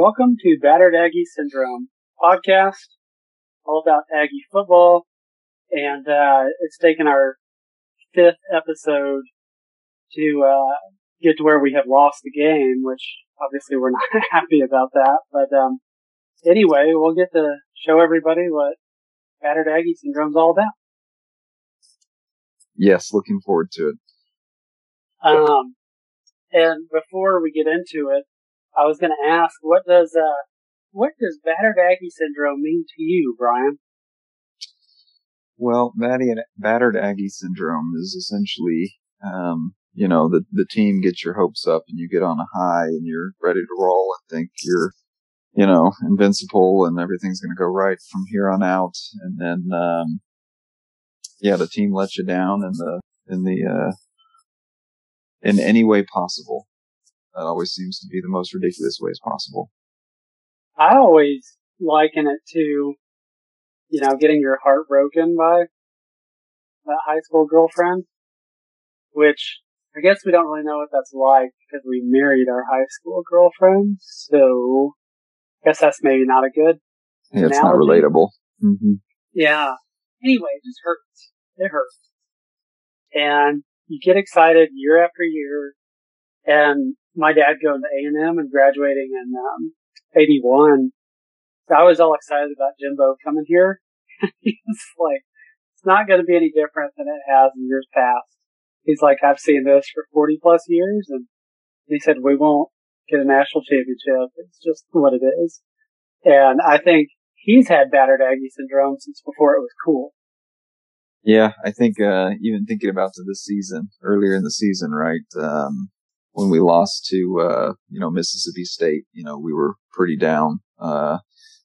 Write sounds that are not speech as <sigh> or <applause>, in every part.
Welcome to Battered Aggie Syndrome podcast, all about Aggie football, and uh, it's taken our fifth episode to uh, get to where we have lost the game, which obviously we're not <laughs> happy about that. But um, anyway, we'll get to show everybody what Battered Aggie Syndrome's all about. Yes, looking forward to it. Um, and before we get into it, I was going to ask, what does uh, what does battered Aggie syndrome mean to you, Brian? Well, battered Aggie syndrome is essentially, um, you know, the the team gets your hopes up and you get on a high and you're ready to roll and think you're, you know, invincible and everything's going to go right from here on out, and then, um, yeah, the team lets you down in the in the uh, in any way possible. That always seems to be the most ridiculous ways possible. I always liken it to, you know, getting your heart broken by that high school girlfriend, which I guess we don't really know what that's like because we married our high school girlfriend. So I guess that's maybe not a good. Yeah, it's not relatable. Mm-hmm. Yeah. Anyway, it just hurts. It hurts. And you get excited year after year. And my dad going to A&M and graduating in um, 81. I was all excited about Jimbo coming here. <laughs> He's like, it's not going to be any different than it has in years past. He's like, I've seen this for 40 plus years. And he said, we won't get a national championship. It's just what it is. And I think he's had battered Aggie syndrome since before it was cool. Yeah, I think uh, even thinking about this season, earlier in the season, right? Um, when we lost to uh, you know Mississippi State, you know we were pretty down, uh,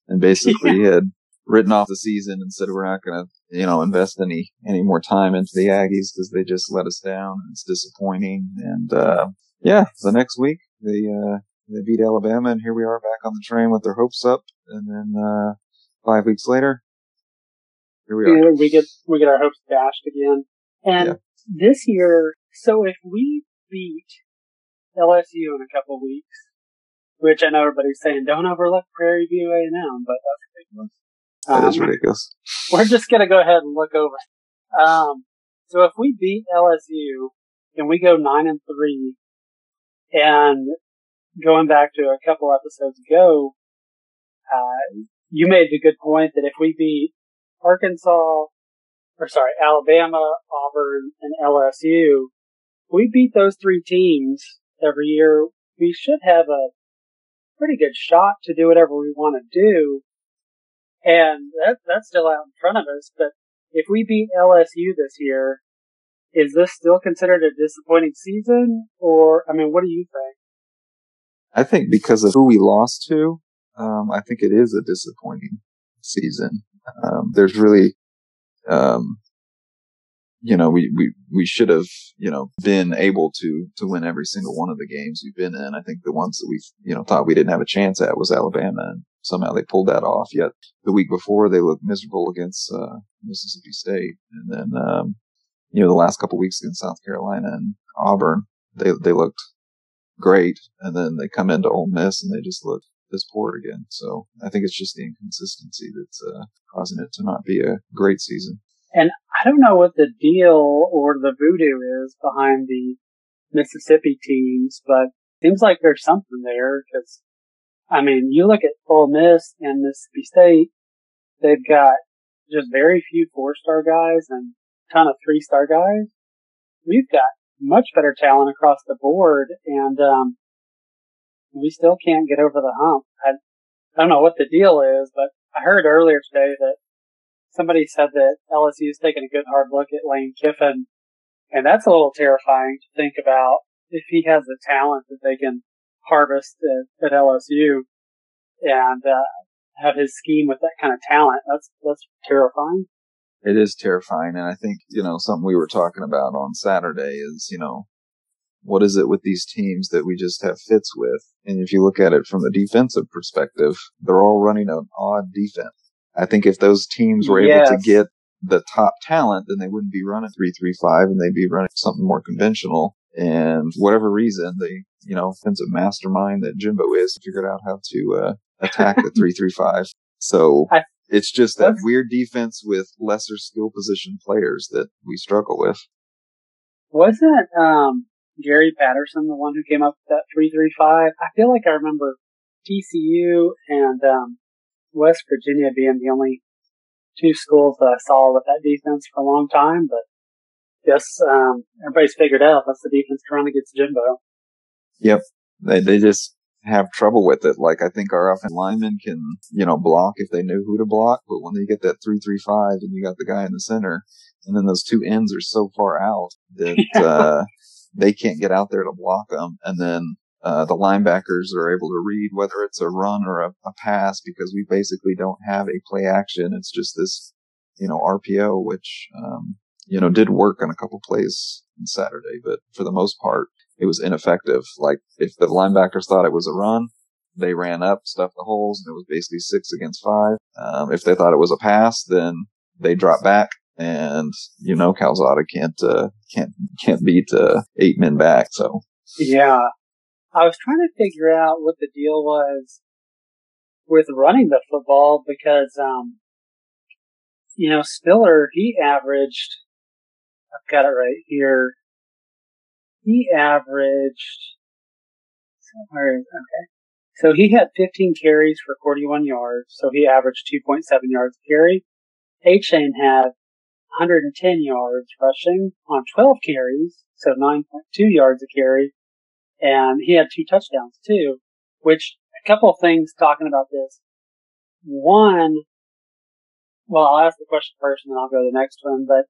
and basically yeah. had written off the season and said we're not going to you know invest any any more time into the Aggies because they just let us down. It's disappointing, and uh, yeah, the next week they uh, they beat Alabama, and here we are back on the train with their hopes up, and then uh, five weeks later here we are. we get we get our hopes dashed again. And yeah. this year, so if we beat LSU in a couple weeks, which I know everybody's saying, don't overlook Prairie View A and M, but that's ridiculous. That um, is ridiculous. We're just gonna go ahead and look over. Um, so if we beat LSU and we go nine and three, and going back to a couple episodes ago, uh, you made the good point that if we beat Arkansas, or sorry, Alabama, Auburn, and LSU, we beat those three teams every year, we should have a pretty good shot to do whatever we want to do. And that, that's still out in front of us. But if we beat LSU this year, is this still considered a disappointing season? Or, I mean, what do you think? I think because of who we lost to, um, I think it is a disappointing season. Um, there's really, um, you know, we, we, we should have, you know, been able to, to win every single one of the games we've been in. I think the ones that we, you know, thought we didn't have a chance at was Alabama and somehow they pulled that off. Yet the week before they looked miserable against, uh, Mississippi State. And then, um, you know, the last couple weeks against South Carolina and Auburn, they, they looked great. And then they come into Ole Miss and they just look this poor again. So I think it's just the inconsistency that's uh, causing it to not be a great season. And I don't know what the deal or the voodoo is behind the Mississippi teams, but seems like there's something there because, I mean, you look at Ole Miss and Mississippi State, they've got just very few four star guys and a ton of three star guys. We've got much better talent across the board and, um, we still can't get over the hump. I, I don't know what the deal is, but I heard earlier today that somebody said that LSU is taking a good hard look at Lane Kiffin, and that's a little terrifying to think about if he has the talent that they can harvest at, at LSU and uh, have his scheme with that kind of talent. That's that's terrifying. It is terrifying, and I think you know something we were talking about on Saturday is you know what is it with these teams that we just have fits with? And if you look at it from a defensive perspective, they're all running an odd defense. I think if those teams were yes. able to get the top talent, then they wouldn't be running three three five, and they'd be running something more conventional. And whatever reason, they you know, offensive mastermind that Jimbo is, figured out how to uh, attack the <laughs> three three five. So I- it's just that weird defense with lesser skill position players that we struggle with. Wasn't um, Gary Patterson the one who came up with that three three five? I feel like I remember TCU and um, West Virginia being the only two schools that I saw with that defense for a long time, but guess um, everybody's figured out that's the defense trying to get against Jimbo. Yep. They they just have trouble with it. Like I think our offensive linemen can, you know, block if they knew who to block, but when they get that three three five and you got the guy in the center, and then those two ends are so far out that <laughs> uh, they can't get out there to block them, and then uh, the linebackers are able to read whether it's a run or a, a pass because we basically don't have a play action. It's just this, you know, RPO, which um, you know did work on a couple plays on Saturday, but for the most part it was ineffective. Like if the linebackers thought it was a run, they ran up, stuffed the holes, and it was basically six against five. Um, if they thought it was a pass, then they dropped back, and you know Calzada can't uh, can't can't beat uh, eight men back. So Yeah. I was trying to figure out what the deal was with running the football because, um, you know, Spiller, he averaged, I've got it right here. He averaged, where is, okay. So he had 15 carries for 41 yards. So he averaged 2.7 yards a carry. Achane had 110 yards rushing on 12 carries. So 9.2 yards a carry and he had two touchdowns too, which a couple of things talking about this. One, well, I'll ask the question first and then I'll go to the next one, but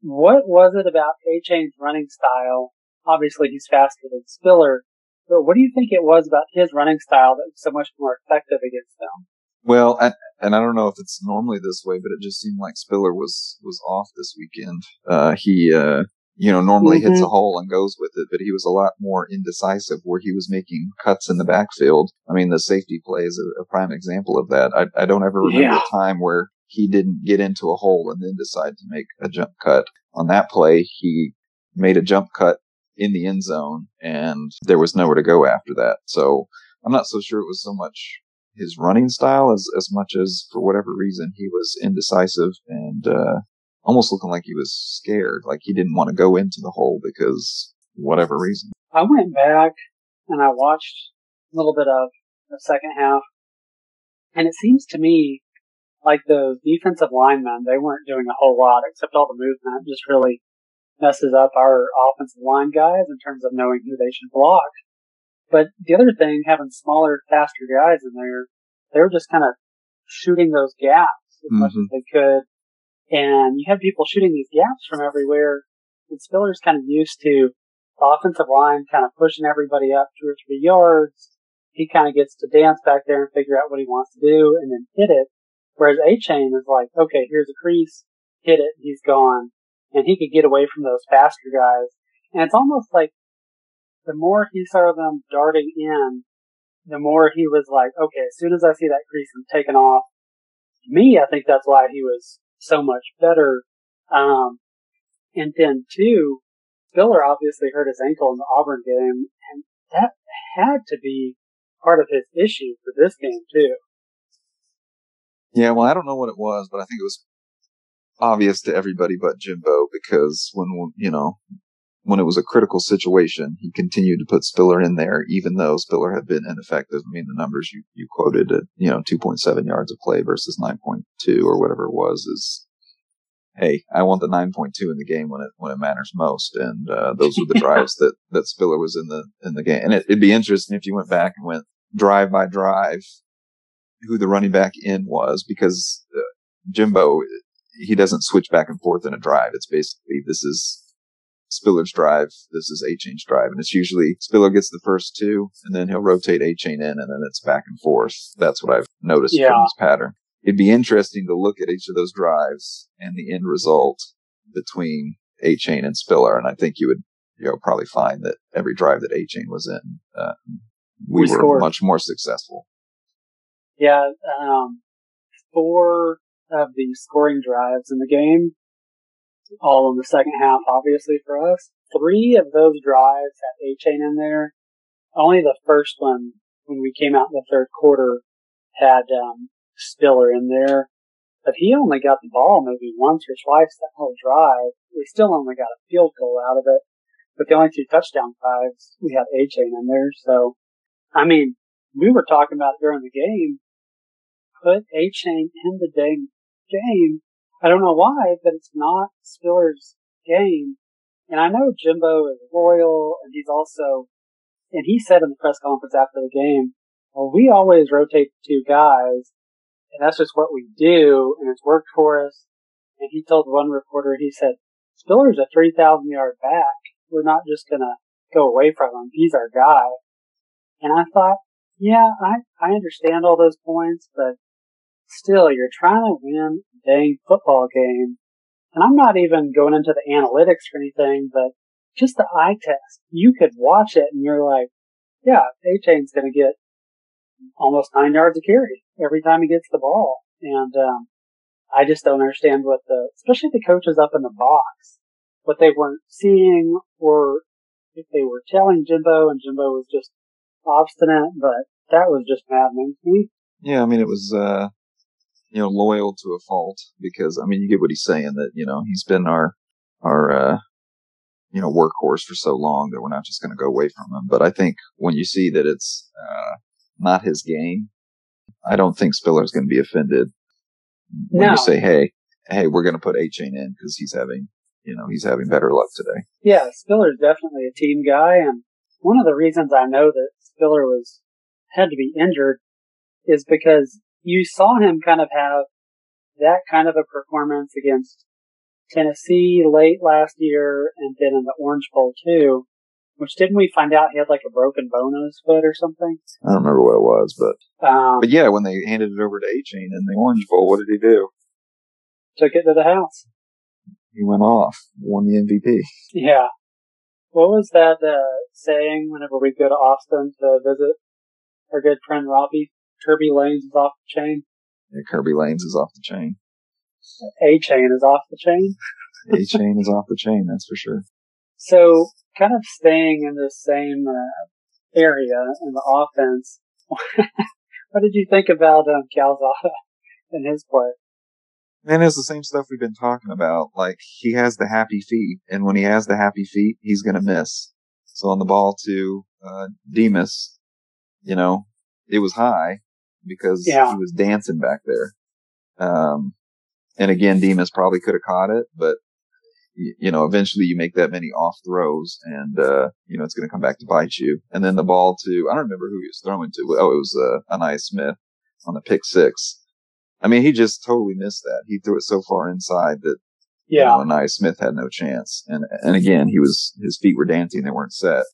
what was it about Achane's running style? Obviously he's faster than Spiller, but what do you think it was about his running style that was so much more effective against them? Well, and, and I don't know if it's normally this way, but it just seemed like Spiller was was off this weekend. Uh, he uh, you know, normally mm-hmm. hits a hole and goes with it, but he was a lot more indecisive where he was making cuts in the backfield. I mean, the safety play is a, a prime example of that. I, I don't ever remember yeah. a time where he didn't get into a hole and then decide to make a jump cut. On that play, he made a jump cut in the end zone and there was nowhere to go after that. So I'm not so sure it was so much his running style as, as much as for whatever reason he was indecisive and, uh, almost looking like he was scared, like he didn't want to go into the hole because whatever reason. I went back and I watched a little bit of the second half, and it seems to me like those defensive linemen, they weren't doing a whole lot except all the movement just really messes up our offensive line guys in terms of knowing who they should block. But the other thing, having smaller, faster guys in there, they were just kind of shooting those gaps as mm-hmm. much as they could and you have people shooting these gaps from everywhere. And Spiller's kind of used to the offensive line kind of pushing everybody up two or three yards. He kind of gets to dance back there and figure out what he wants to do and then hit it. Whereas A-Chain is like, okay, here's a crease, hit it, he's gone. And he could get away from those faster guys. And it's almost like the more he saw them darting in, the more he was like, okay, as soon as I see that crease, I'm taking off. Me, I think that's why he was so much better. Um, and then two, Spiller obviously hurt his ankle in the Auburn game, and that had to be part of his issue for this game too. Yeah, well, I don't know what it was, but I think it was obvious to everybody but Jimbo because when you know when it was a critical situation, he continued to put Spiller in there, even though Spiller had been ineffective. I mean, the numbers you, you quoted at, you know, 2.7 yards of play versus 9.2 or whatever it was is, hey, I want the 9.2 in the game when it, when it matters most. And, uh, those were the <laughs> drives that, that Spiller was in the, in the game. And it, it'd be interesting if you went back and went drive by drive who the running back in was because uh, Jimbo, he doesn't switch back and forth in a drive. It's basically, this is, Spiller's drive. This is Achane's drive. And it's usually Spiller gets the first two and then he'll rotate Achane in and then it's back and forth. That's what I've noticed yeah. from this pattern. It'd be interesting to look at each of those drives and the end result between Achane and Spiller. And I think you would, you know, probably find that every drive that Achane was in, uh, we, we, were scored. much more successful. Yeah. Um, four of the scoring drives in the game all in the second half, obviously for us. Three of those drives had Achane in there, only the first one when we came out in the third quarter had um, Spiller in there, but he only got the ball maybe once or twice that whole drive. We still only got a field goal out of it, but the only two touchdown drives we had Achane in there. So, I mean, we were talking about during the game. Put Achane in the game. I don't know why, but it's not Spiller's game. And I know Jimbo is loyal, and he's also, and he said in the press conference after the game, well, we always rotate two guys, and that's just what we do, and it's worked for us. And he told one reporter, he said, Spiller's a 3,000 yard back. We're not just gonna go away from him. He's our guy. And I thought, yeah, I, I understand all those points, but still, you're trying to win a dang football game. And I'm not even going into the analytics or anything, but just the eye test. You could watch it and you're like, yeah, Achane's gonna get almost nine yards of carry every time he gets the ball. And, um, I just don't understand what the, especially the coaches up in the box, what they weren't seeing or if they were telling Jimbo and Jimbo was just obstinate, but that was just maddening to me. Yeah, I mean, it was, uh, you know, loyal to a fault because, I mean, you get what he's saying that, you know, he's been our, our, uh, you know, workhorse for so long that we're not just going to go away from him. But I think when you see that it's, uh, not his game, I don't think Spiller's going to be offended when No. you say, "Hey, hey, we're going to put Achane in because he's having, you know, he's having better luck today." Yeah, Spiller's definitely a team guy, and one of the reasons I know that Spiller was had to be injured is because you saw him kind of have that kind of a performance against Tennessee late last year, and then in the Orange Bowl too. Which didn't we find out he had like a broken bone in his foot or something? I don't remember what it was, but Um, but yeah, when they handed it over to Achane in the Orange Bowl, what did he do? took it to the house. He went off, won the MVP. Yeah. What was that uh, saying whenever we go to Austin to visit our good friend Robbie? Kerbey Lanes is off the chain. Yeah, Kerbey Lanes is off the chain. Achane is off the chain. Achane is off the chain, that's for sure. So, kind of staying in the same uh, area in the offense, <laughs> what did you think about um, Calzada and his play? And it's the same stuff we've been talking about. Like he has the happy feet, and when he has the happy feet, he's gonna miss. So on the ball to uh, Demas, you know, it was high because Yeah. he was dancing back there. Um, and again, Demas probably could have caught it, but y- you know, eventually you make that many off throws, and uh, you know it's going to come back to bite you. And then the ball to I don't remember who he was throwing to. Oh, it was uh, Ainias Smith on the pick six. I mean, he just totally missed that. He threw it so far inside that you Yeah. know, Ainias Smith had no chance. And and again, he was his feet were dancing; they weren't set.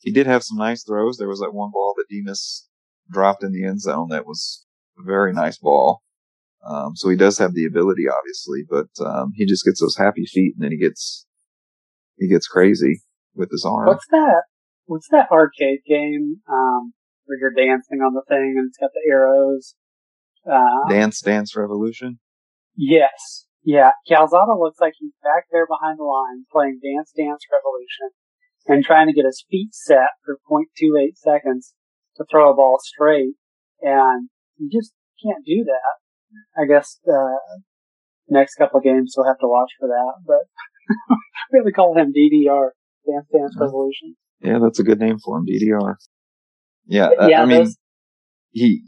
He did have some nice throws. There was that one ball that Demas dropped in the end zone that was a very nice ball. Um, so he does have the ability, obviously, but um, he just gets those happy feet, and then he gets he gets crazy with his arm. What's that? What's that arcade game um, where you're dancing on the thing and it's got the arrows? Uh, Dance Dance Revolution. Yes. Yeah. Calzada looks like he's back there behind the line playing Dance Dance Revolution and trying to get his feet set for 0.28 seconds to throw a ball straight. And you just can't do that. I guess, uh, next couple of games we'll have to watch for that, but <laughs> we have to call him DDR, Dance Dance Mhm. Revolution. Yeah, that's a good name for him, DDR. Yeah, I- yeah, I mean, those- he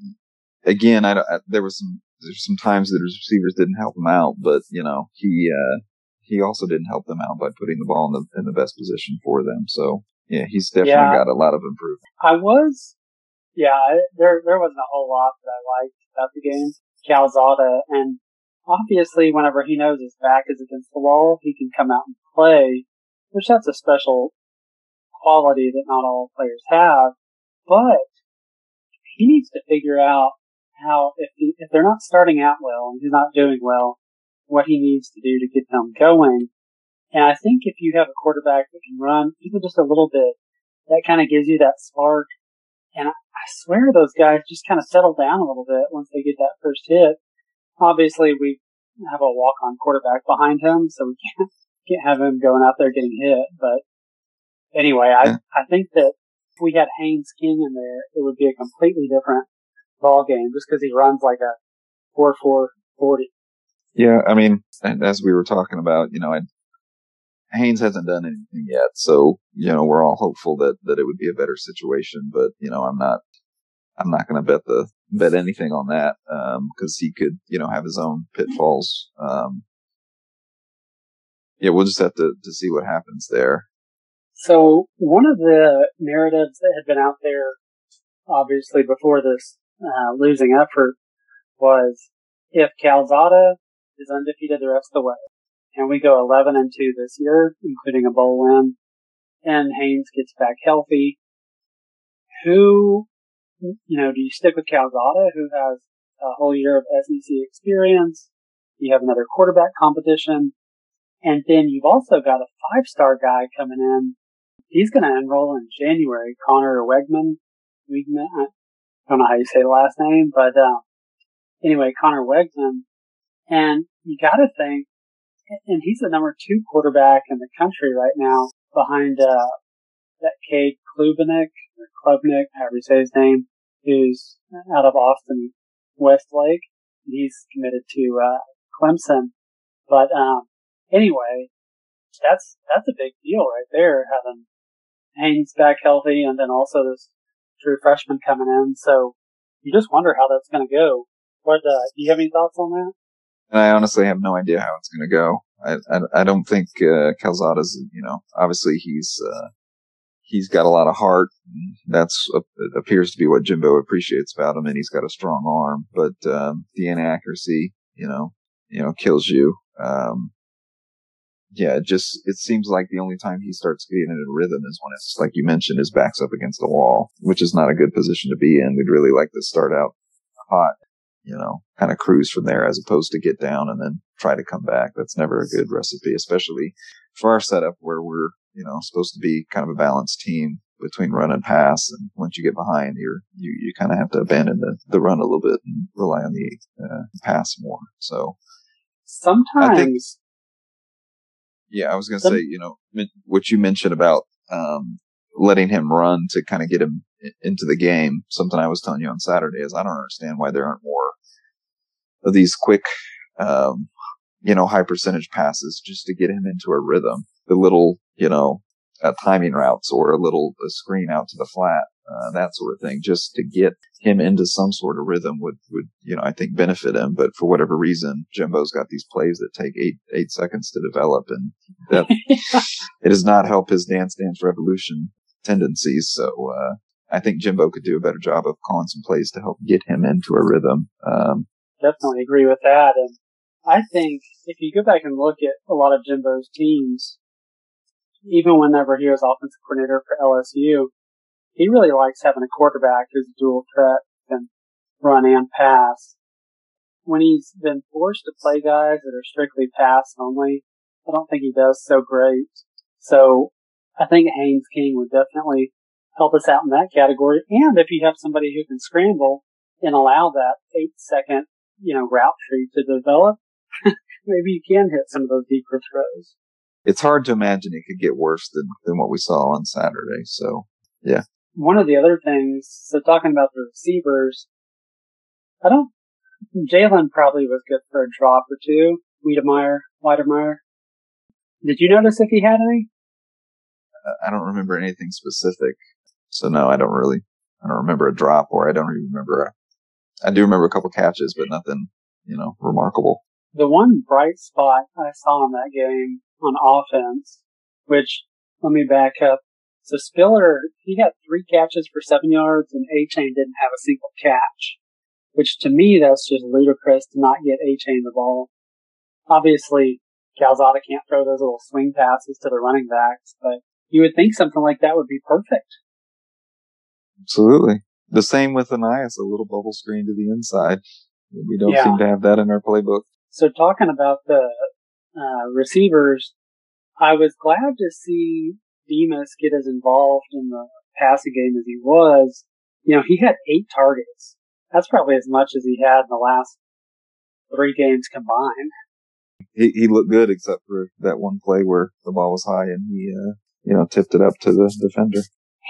again. I, don't- I there was some there's some times that his receivers didn't help him out, but you know he uh he also didn't help them out by putting the ball in the in the best position for them. So yeah, he's definitely Yeah. got a lot of improvement. I was, yeah, there there wasn't a whole lot that I liked about the game. Calzada, and obviously, whenever he knows his back is against the wall, he can come out and play, which that's a special quality that not all players have. But he needs to figure out how if he, if they're not starting out well and he's not doing well, what he needs to do to get them going. And I think if you have a quarterback that can run even just a little bit, that kind of gives you that spark. And I, I swear those guys just kind of settle down a little bit once they get that first hit. Obviously, we have a walk-on quarterback behind him, so we <laughs> can't can't have him going out there getting hit. But anyway, I Yeah. I think that if we had Haynes King in there, it would be a completely different ball game just because he runs like a four four forty. Yeah, I mean, as we were talking about, you know, I, Haynes hasn't done anything yet, so you know we're all hopeful that that it would be a better situation. But you know, I'm not, I'm not going to bet the bet anything on that because um, he could, you know, have his own pitfalls. Um, yeah, we'll just have to to see what happens there. So one of the narratives that had been out there, obviously before this uh, losing effort, was if Calzada is undefeated the rest of the way, and we go 11 and 2 this year, including a bowl win, and Haynes gets back healthy, who, you know, do you stick with Calzada, who has a whole year of SEC experience? You have another quarterback competition. And then you've also got a five star guy coming in. He's going to enroll in January, Connor Wegman. Weigman, I don't know how you say the last name, but, uh, anyway, Connor Wegman. And you got to think, and he's the number two quarterback in the country right now behind, uh, that Cade Klubnik, or Klubnik, however you say his name, who's out of Austin Westlake. He's committed to, uh, Clemson. But, um, anyway, that's, that's a big deal right there, having Haynes back healthy and then also this true freshman coming in. So you just wonder how that's going to go. What, uh, do you have any thoughts on that? And I honestly have no idea how it's going to go. I, I, I, don't think, uh, Calzada's, you know, obviously he's, uh, he's got a lot of heart. That's uh, appears to be what Jimbo appreciates about him, and he's got a strong arm. But um, the inaccuracy, you know, you know, kills you. Um, yeah, it just it seems like the only time he starts getting in a rhythm is when it's like you mentioned, his back's up against the wall, which is not a good position to be in. We'd really like to start out hot, you know, kind of cruise from there as opposed to get down and then try to come back. That's never a good recipe, especially for our setup where we're, you know, supposed to be kind of a balanced team between run and pass. And once you get behind, you're, you, you kind of have to abandon the, the run a little bit and rely on the uh, pass more. So sometimes yeah, I was going to say, you know, what you mentioned about um, letting him run to kind of get him into the game. Something I was telling you on Saturday is I don't understand why there aren't more of these quick, um, you know, high percentage passes just to get him into a rhythm. The little, you know, uh, timing routes or a little a screen out to the flat uh, that sort of thing, just to get him into some sort of rhythm would, would, you know, I think benefit him. But for whatever reason, Jimbo's got these plays that take eight, eight seconds to develop and that <laughs> it does not help his dance dance revolution tendencies. So, uh, I think Jimbo could do a better job of calling some plays to help get him into a rhythm. Um, definitely agree with that. And I think if you go back and look at a lot of Jimbo's teams, even whenever he was offensive coordinator for LSU, he really likes having a quarterback who's a dual threat and run and pass. When he's been forced to play guys that are strictly pass only, I don't think he does so great. So I think Haynes King would definitely help us out in that category. And if you have somebody who can scramble and allow that eight second, you know, route tree to develop, <laughs> maybe you can hit some of those deeper throws. It's hard to imagine it could get worse than, than what we saw on Saturday. So yeah one of the other things, so talking about the receivers, I don't, Jalen probably was good for a drop or two. Wiedemeyer, Weidemeyer. Did you notice if he had any? I don't remember anything specific. So no, I don't really, I don't remember a drop or I don't even remember a, I do remember a couple catches, but nothing, you know, remarkable. The one bright spot I saw in that game on offense, which let me back up. So Spiller, he had three catches for seven yards and Achane didn't have a single catch, which to me, that's just ludicrous to not get Achane the ball. Obviously, Calzada can't throw those little swing passes to the running backs, but you would think something like that would be perfect. Absolutely. The same with Ainias, a little bubble screen to the inside. We don't yeah. seem to have that in our playbook. So talking about the uh, receivers, I was glad to see Demas get as involved in the passing game as he was, you know, he had eight targets. That's probably as much as he had in the last three games combined. He he looked good except for that one play where the ball was high and he uh, you know tipped it up to the defender.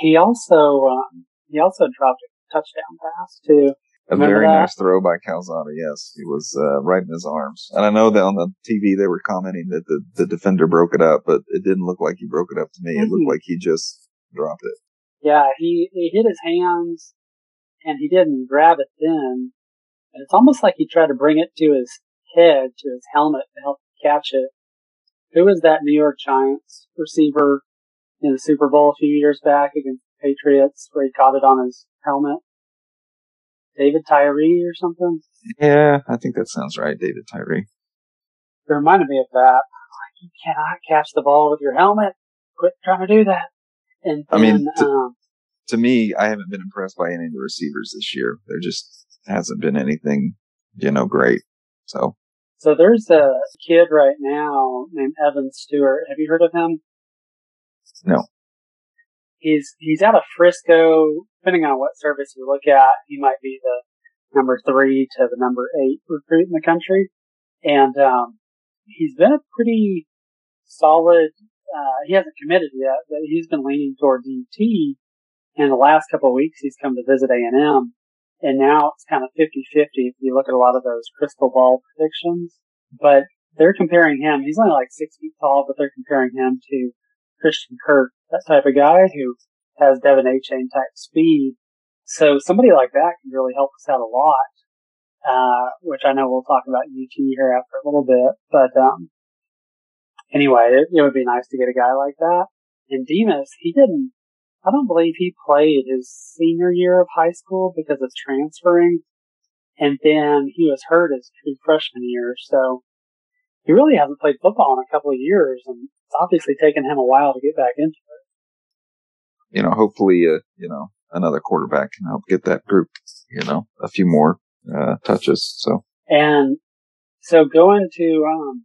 He also um, he also dropped a touchdown pass too. A Remember very that? nice throw by Calzada. Yes, he was uh, right in his arms. And I know that on the TV they were commenting that the, the defender broke it up, but it didn't look like he broke it up to me. It looked Mhm. like he just dropped it. Yeah, he he hit his hands, and he didn't grab it then. And it's almost like he tried to bring it to his head, to his helmet, to help catch it. Who was that New York Giants receiver in the Super Bowl a few years back against Patriots, where he caught it on his helmet? David Tyree or something. Yeah, I think that sounds right, David Tyree. It reminded me of that. Like, you cannot catch the ball with your helmet. Quit trying to do that. And I mean, to- um, To me, I haven't been impressed by any of the receivers this year. There just hasn't been anything, you know, great. So so there's a kid right now named Evan Stewart. Have you heard of him? No. He's, he's out of Frisco. Depending on what service you look at, he might be the number three to the number eight recruit in the country. And, um, he's been a pretty solid, uh, he hasn't committed yet, but he's been leaning towards UT. In the last couple of weeks, he's come to visit A&M. And now it's kind of 50-50 if you look at a lot of those crystal ball predictions. But they're comparing him, he's only like six feet tall, but they're comparing him to Christian Kirk, that type of guy who has Devon Achane type speed. So somebody like that can really help us out a lot. Uh, which I know we'll talk about UT here after a little bit, but, um, anyway, it, it would be nice to get a guy like that. And Demas, he didn't, I don't believe he played his senior year of high school because of transferring. And then he was hurt his freshman year. So he really hasn't played football in a couple of years. And obviously taken him a while to get back into it. you know, hopefully, uh, you know, another quarterback can help get that group, you know, a few more uh, touches. So And so going to, um,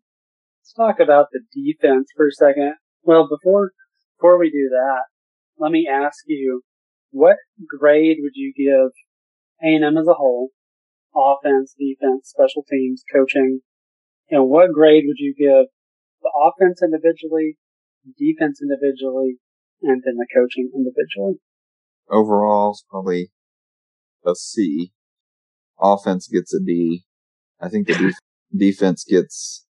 let's talk about the defense for a second. Well, before, before we do that, let me ask you, what grade would you give A&M as a whole? Offense, defense, special teams, coaching. And what grade would you give the offense individually, defense individually, and then the coaching individually? overall, it's probably a C. Offense gets a D. I think the def- defense gets.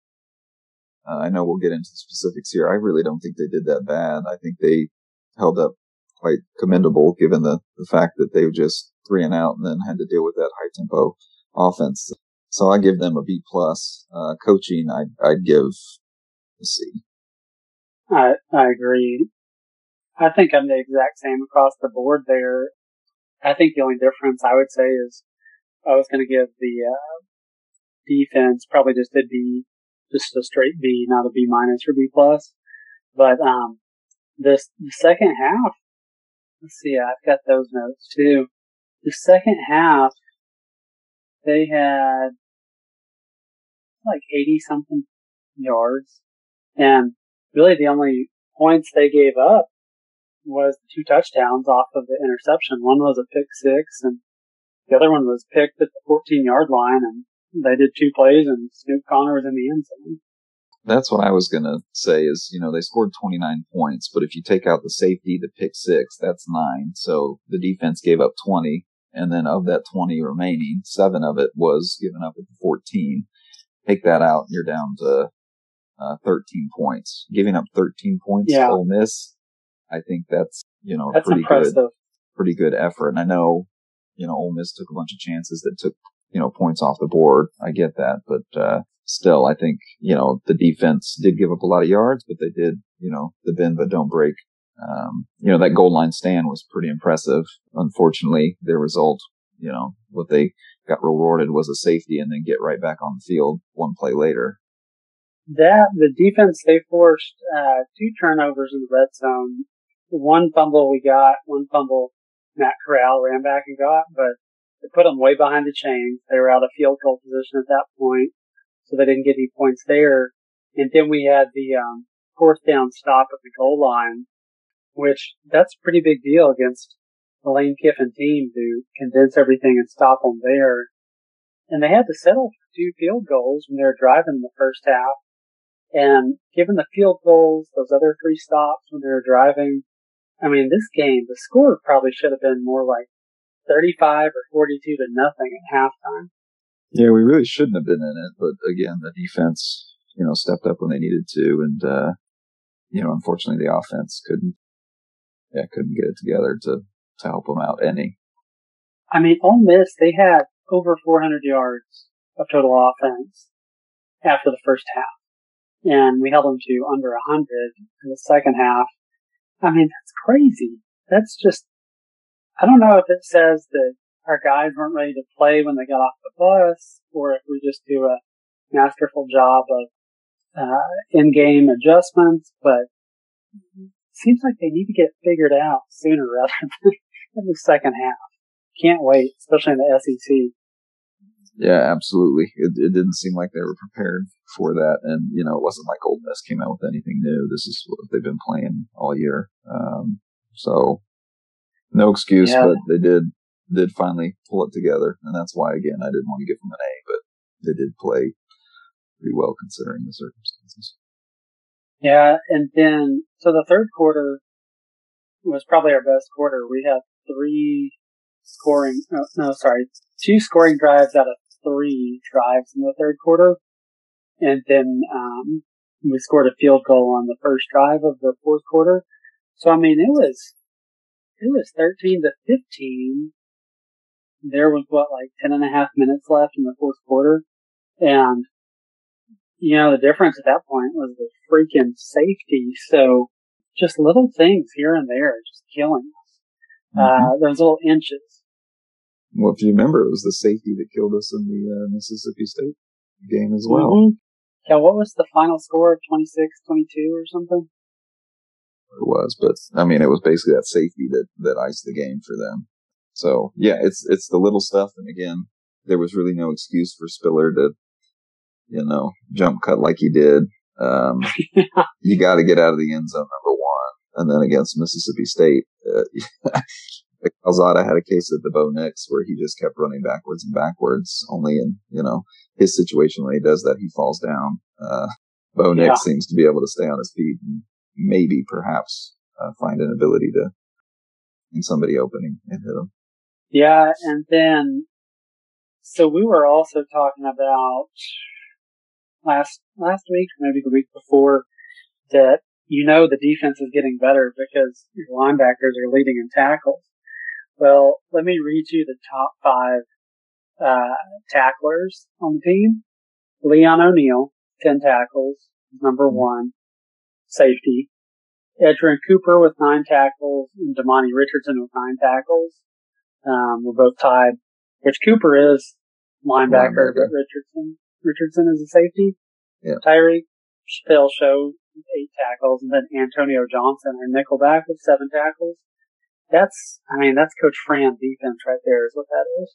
Uh, I know we'll get into the specifics here. I really don't think they did that bad. I think they held up quite commendable given the, the fact that they were just three and out and then had to deal with that high tempo offense. So I give them a B plus. Uh, coaching, I'd, I'd give a C. I, I agree. I think I'm the exact same across the board there. I think the only difference I would say is I was going to give the uh, defense probably just a B, just a straight B, not a B minus or B plus. But um, this the second half. Let's see, I've got those notes too. The second half, they had like 80 something yards. And really the only points they gave up was two touchdowns off of the interception. One was a pick six and the other one was picked at the 14 yard line and they did two plays and Snoop Conner was in the end zone. That's what I was gonna say is, you know, they scored 29 points, but if you take out the safety, the pick six, that's nine. So the defense gave up 20. And then of that 20 remaining, seven of it was given up at the 14. Take that out, you're down to uh, 13 points. Giving up 13 points Yeah. to Ole Miss, I think that's, you know, That's pretty impressive. good, pretty good effort. And I know, you know, Ole Miss took a bunch of chances that took, you know, points off the board. I get that, but, uh, still, I think, you know, the defense did give up a lot of yards, but they did, you know, the bend but don't break. Um, you know, that goal line stand was pretty impressive. Unfortunately, their result, you know, what they got rewarded was a safety and then get right back on the field one play later. That the defense they forced uh, two turnovers in the red zone. One fumble we got, one fumble Matt Corral ran back and got, but they put them way behind the chains. They were out of field goal position at that point, so they didn't get any points there. And then we had the um, fourth down stop at the goal line, which that's a pretty big deal against the Lane Kiffin team to condense everything and stop them there. And they had to settle for two field goals when they were driving in the first half. And given the field goals, those other three stops when they were driving, I mean, this game, the score probably should have been more like 35 or 42 to nothing at halftime. Yeah, we really shouldn't have been in it, but again, the defense, you know, stepped up when they needed to, and uh, you know, unfortunately, the offense couldn't, yeah, couldn't get it together to to help them out any. I mean, Ole Miss, they had over 400 yards of total offense after the first half, and we held them to under 100 in the second half. I mean, that's crazy. That's just, I don't know if it says that our guys weren't ready to play when they got off the bus, or if we just do a masterful job of uh, in-game adjustments, but it seems like they need to get figured out sooner rather <laughs> than in the second half. Can't wait, especially in the SEC. Yeah, absolutely. It, it didn't seem like they were prepared for that, and you know, it wasn't like Ole Miss came out with anything new. This is what they've been playing all year. Um, so no excuse, yeah. but they did did finally pull it together, and that's why again I didn't want to give them an A, but they did play pretty well considering the circumstances. Yeah, and then so the third quarter was probably our best quarter. We had three scoring, no, no sorry, two scoring drives out of three drives in the third quarter, and then um, we scored a field goal on the first drive of the fourth quarter. So I mean, it was it was thirteen to fifteen. There was what like ten and a half minutes left in the fourth quarter, and you know, the difference at that point was the freaking safety. So just little things here and there just killing us. Mm-hmm. Uh, those little inches. Well, if you remember, it was the safety that killed us in the uh, Mississippi State game as well. Mm-hmm. Yeah, what was the final score? 26, 22 or something? It was, but I mean, it was basically that safety that, that iced the game for them. So yeah, it's, it's the little stuff. And again, there was really no excuse for Spiller to you know, jump cut like he did. Um, you got to get out of the end zone, number one. And then against Mississippi State, uh, <laughs> Calzada had a case at the Bo Nix where he just kept running backwards and backwards. Only in, you know, his situation when he does that, he falls down. Uh, Bo Nix yeah. seems to be able to stay on his feet and maybe perhaps uh, find an ability to and somebody opening and hit him. Yeah. And then, so we were also talking about last last week, maybe the week before, that you know the defense is getting better because your linebackers are leading in tackles. Well, let me read you the top five uh, tacklers on the team. Leon O'Neal, ten tackles, number one, safety. Edgerrin Cooper with nine tackles and Demani Richardson with nine tackles. Um, we're both tied, which Cooper is linebacker, linebacker. but Richardson Richardson as a safety. Yeah. Tyreek Phil Show eight tackles, and then Antonio Johnson, our nickelback with seven tackles. That's, I mean, that's Coach Fran defense right there is what that is.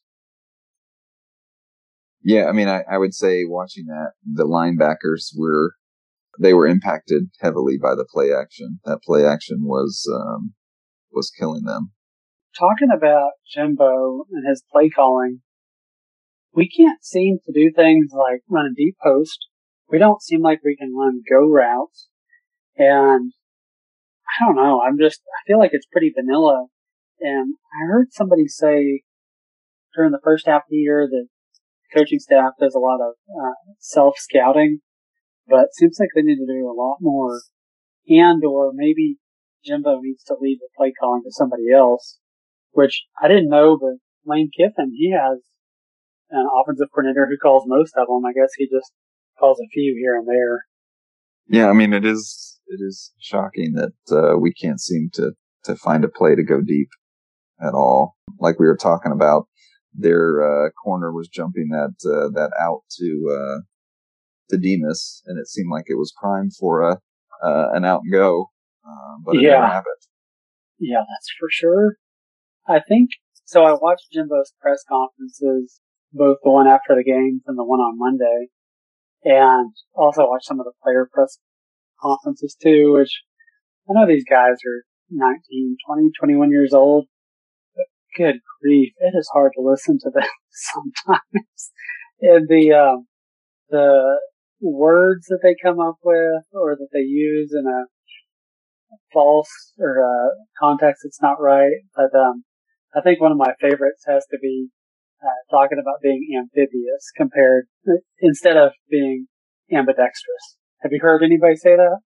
Yeah, I mean, I, I would say watching that, the linebackers were, they were impacted heavily by the play action. That play action was, um, was killing them. Talking about Jimbo and his play calling, we can't seem to do things like run a deep post. We don't seem like we can run go routes. And I don't know. I'm just, I feel like it's pretty vanilla. And I heard somebody say during the first half of the year that the coaching staff does a lot of uh, self scouting, but seems like they need to do a lot more. And or maybe Jimbo needs to leave the play calling to somebody else, which I didn't know, but Lane Kiffin, he has an offensive coordinator who calls most of them. I guess he just calls a few here and there. Yeah, I mean, it is it is shocking that uh, we can't seem to to find a play to go deep at all. Like we were talking about, their uh, corner was jumping that uh, that out to uh, to Demas, and it seemed like it was primed for a uh, an out and go, uh, but it yeah. never happened. Yeah, that's for sure. I think so. I watched Jimbo's press conferences both the one after the games and the one on Monday. And also watched some of the player press conferences too, which I know these guys are 19, 20, 21 years old. But good grief, it is hard to listen to them <laughs> sometimes. and the, um, the words that they come up with or that they use in a, false or uh, context that's not right. But um, I think one of my favorites has to be uh, talking about being amphibious compared instead of being ambidextrous. Have you heard anybody say that?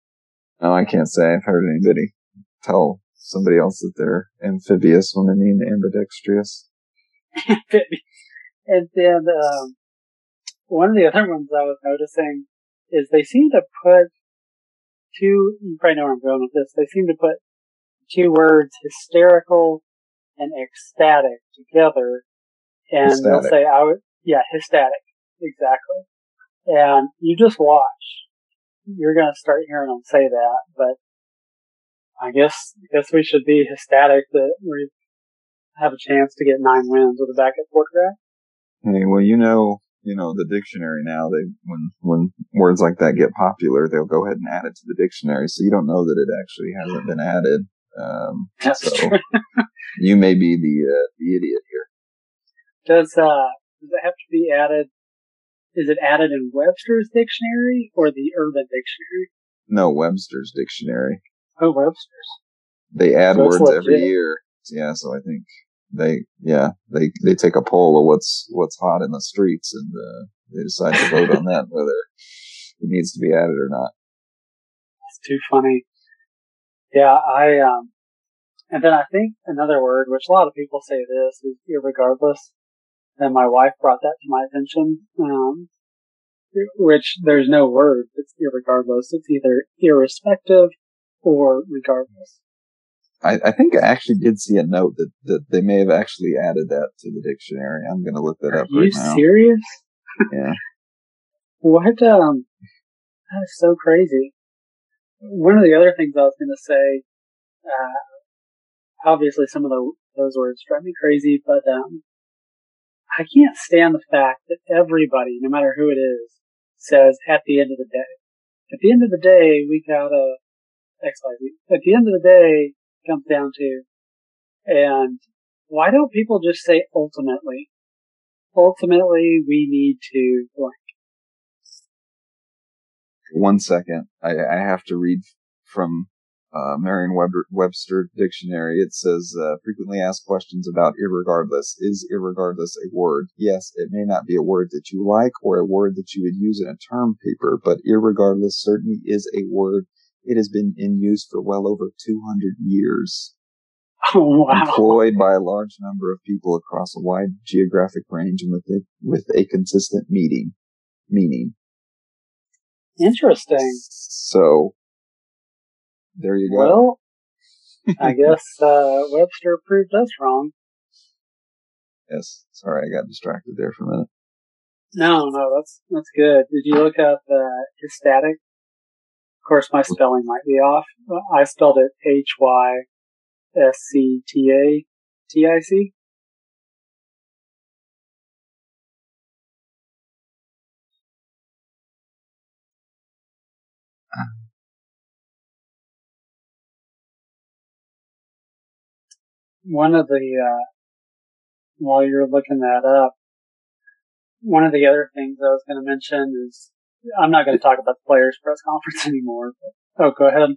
No, I can't say I've heard anybody tell somebody else that they're amphibious when they mean ambidextrous. <laughs> and then um, one of the other ones I was noticing is they seem to put two. You probably know where I'm going with this. They seem to put two words, hysterical and ecstatic, together, and they'll say, "I would, yeah, hysteric, exactly." And you just watch. You're going to start hearing them say that, but I guess, I guess we should be ecstatic that we have a chance to get nine wins with a backup quarterback. Hey, well, you know, you know, the dictionary now, they, when, when words like that get popular, they'll go ahead and add it to the dictionary. So you don't know that it actually hasn't been added. Um, That's so true. you may be the, uh, the idiot here. Does, uh, does it have to be added? Is it added in Webster's dictionary or the Urban dictionary? No, Webster's dictionary. Oh, Webster's. They add so words every year. Yeah, so I think they, yeah, they, they take a poll of what's, what's hot in the streets and, uh, they decide to vote on <laughs> that, whether it needs to be added or not. It's too funny. Yeah, I, um, and then I think another word, which a lot of people say this, is irregardless. And my wife brought that to my attention, um, which there's no word that's irregardless. It's either irrespective or regardless. I, I, think I actually did see a note that, that they may have actually added that to the dictionary. I'm going to look that up Are right now. you serious? yeah. <laughs> What, um, that's so crazy. One of the other things I was going to say, uh, obviously some of the, those words drive me crazy, but, um, I can't stand the fact that everybody, no matter who it is, says at the end of the day. At the end of the day, we gotta XYZ. At the end of the day, comes down to, and why don't people just say ultimately? Ultimately, we need to blank. One second. I, I have to read from uh, Merriam-Webster dictionary. It says uh, frequently asked questions about irregardless. Is irregardless a word? Yes, it may not be a word that you like or a word that you would use in a term paper, but irregardless certainly is a word it has been in use for well over 200 years. Oh, <laughs> wow. Employed by a large number of people across a wide geographic range and with a, with a consistent meaning. Meaning. Interesting. So, there you go. Well, I guess uh, Webster proved us wrong. Yes. Sorry, I got distracted there for a minute. No, no, that's that's good. Did you look up uh, hystatic? Of course, my spelling might be off. I spelled it H Y S C T A T I C. One of the, uh, while you're looking that up, one of the other things I was going to mention is I'm not going to talk about the players' press conference <laughs> anymore. But, oh, go ahead.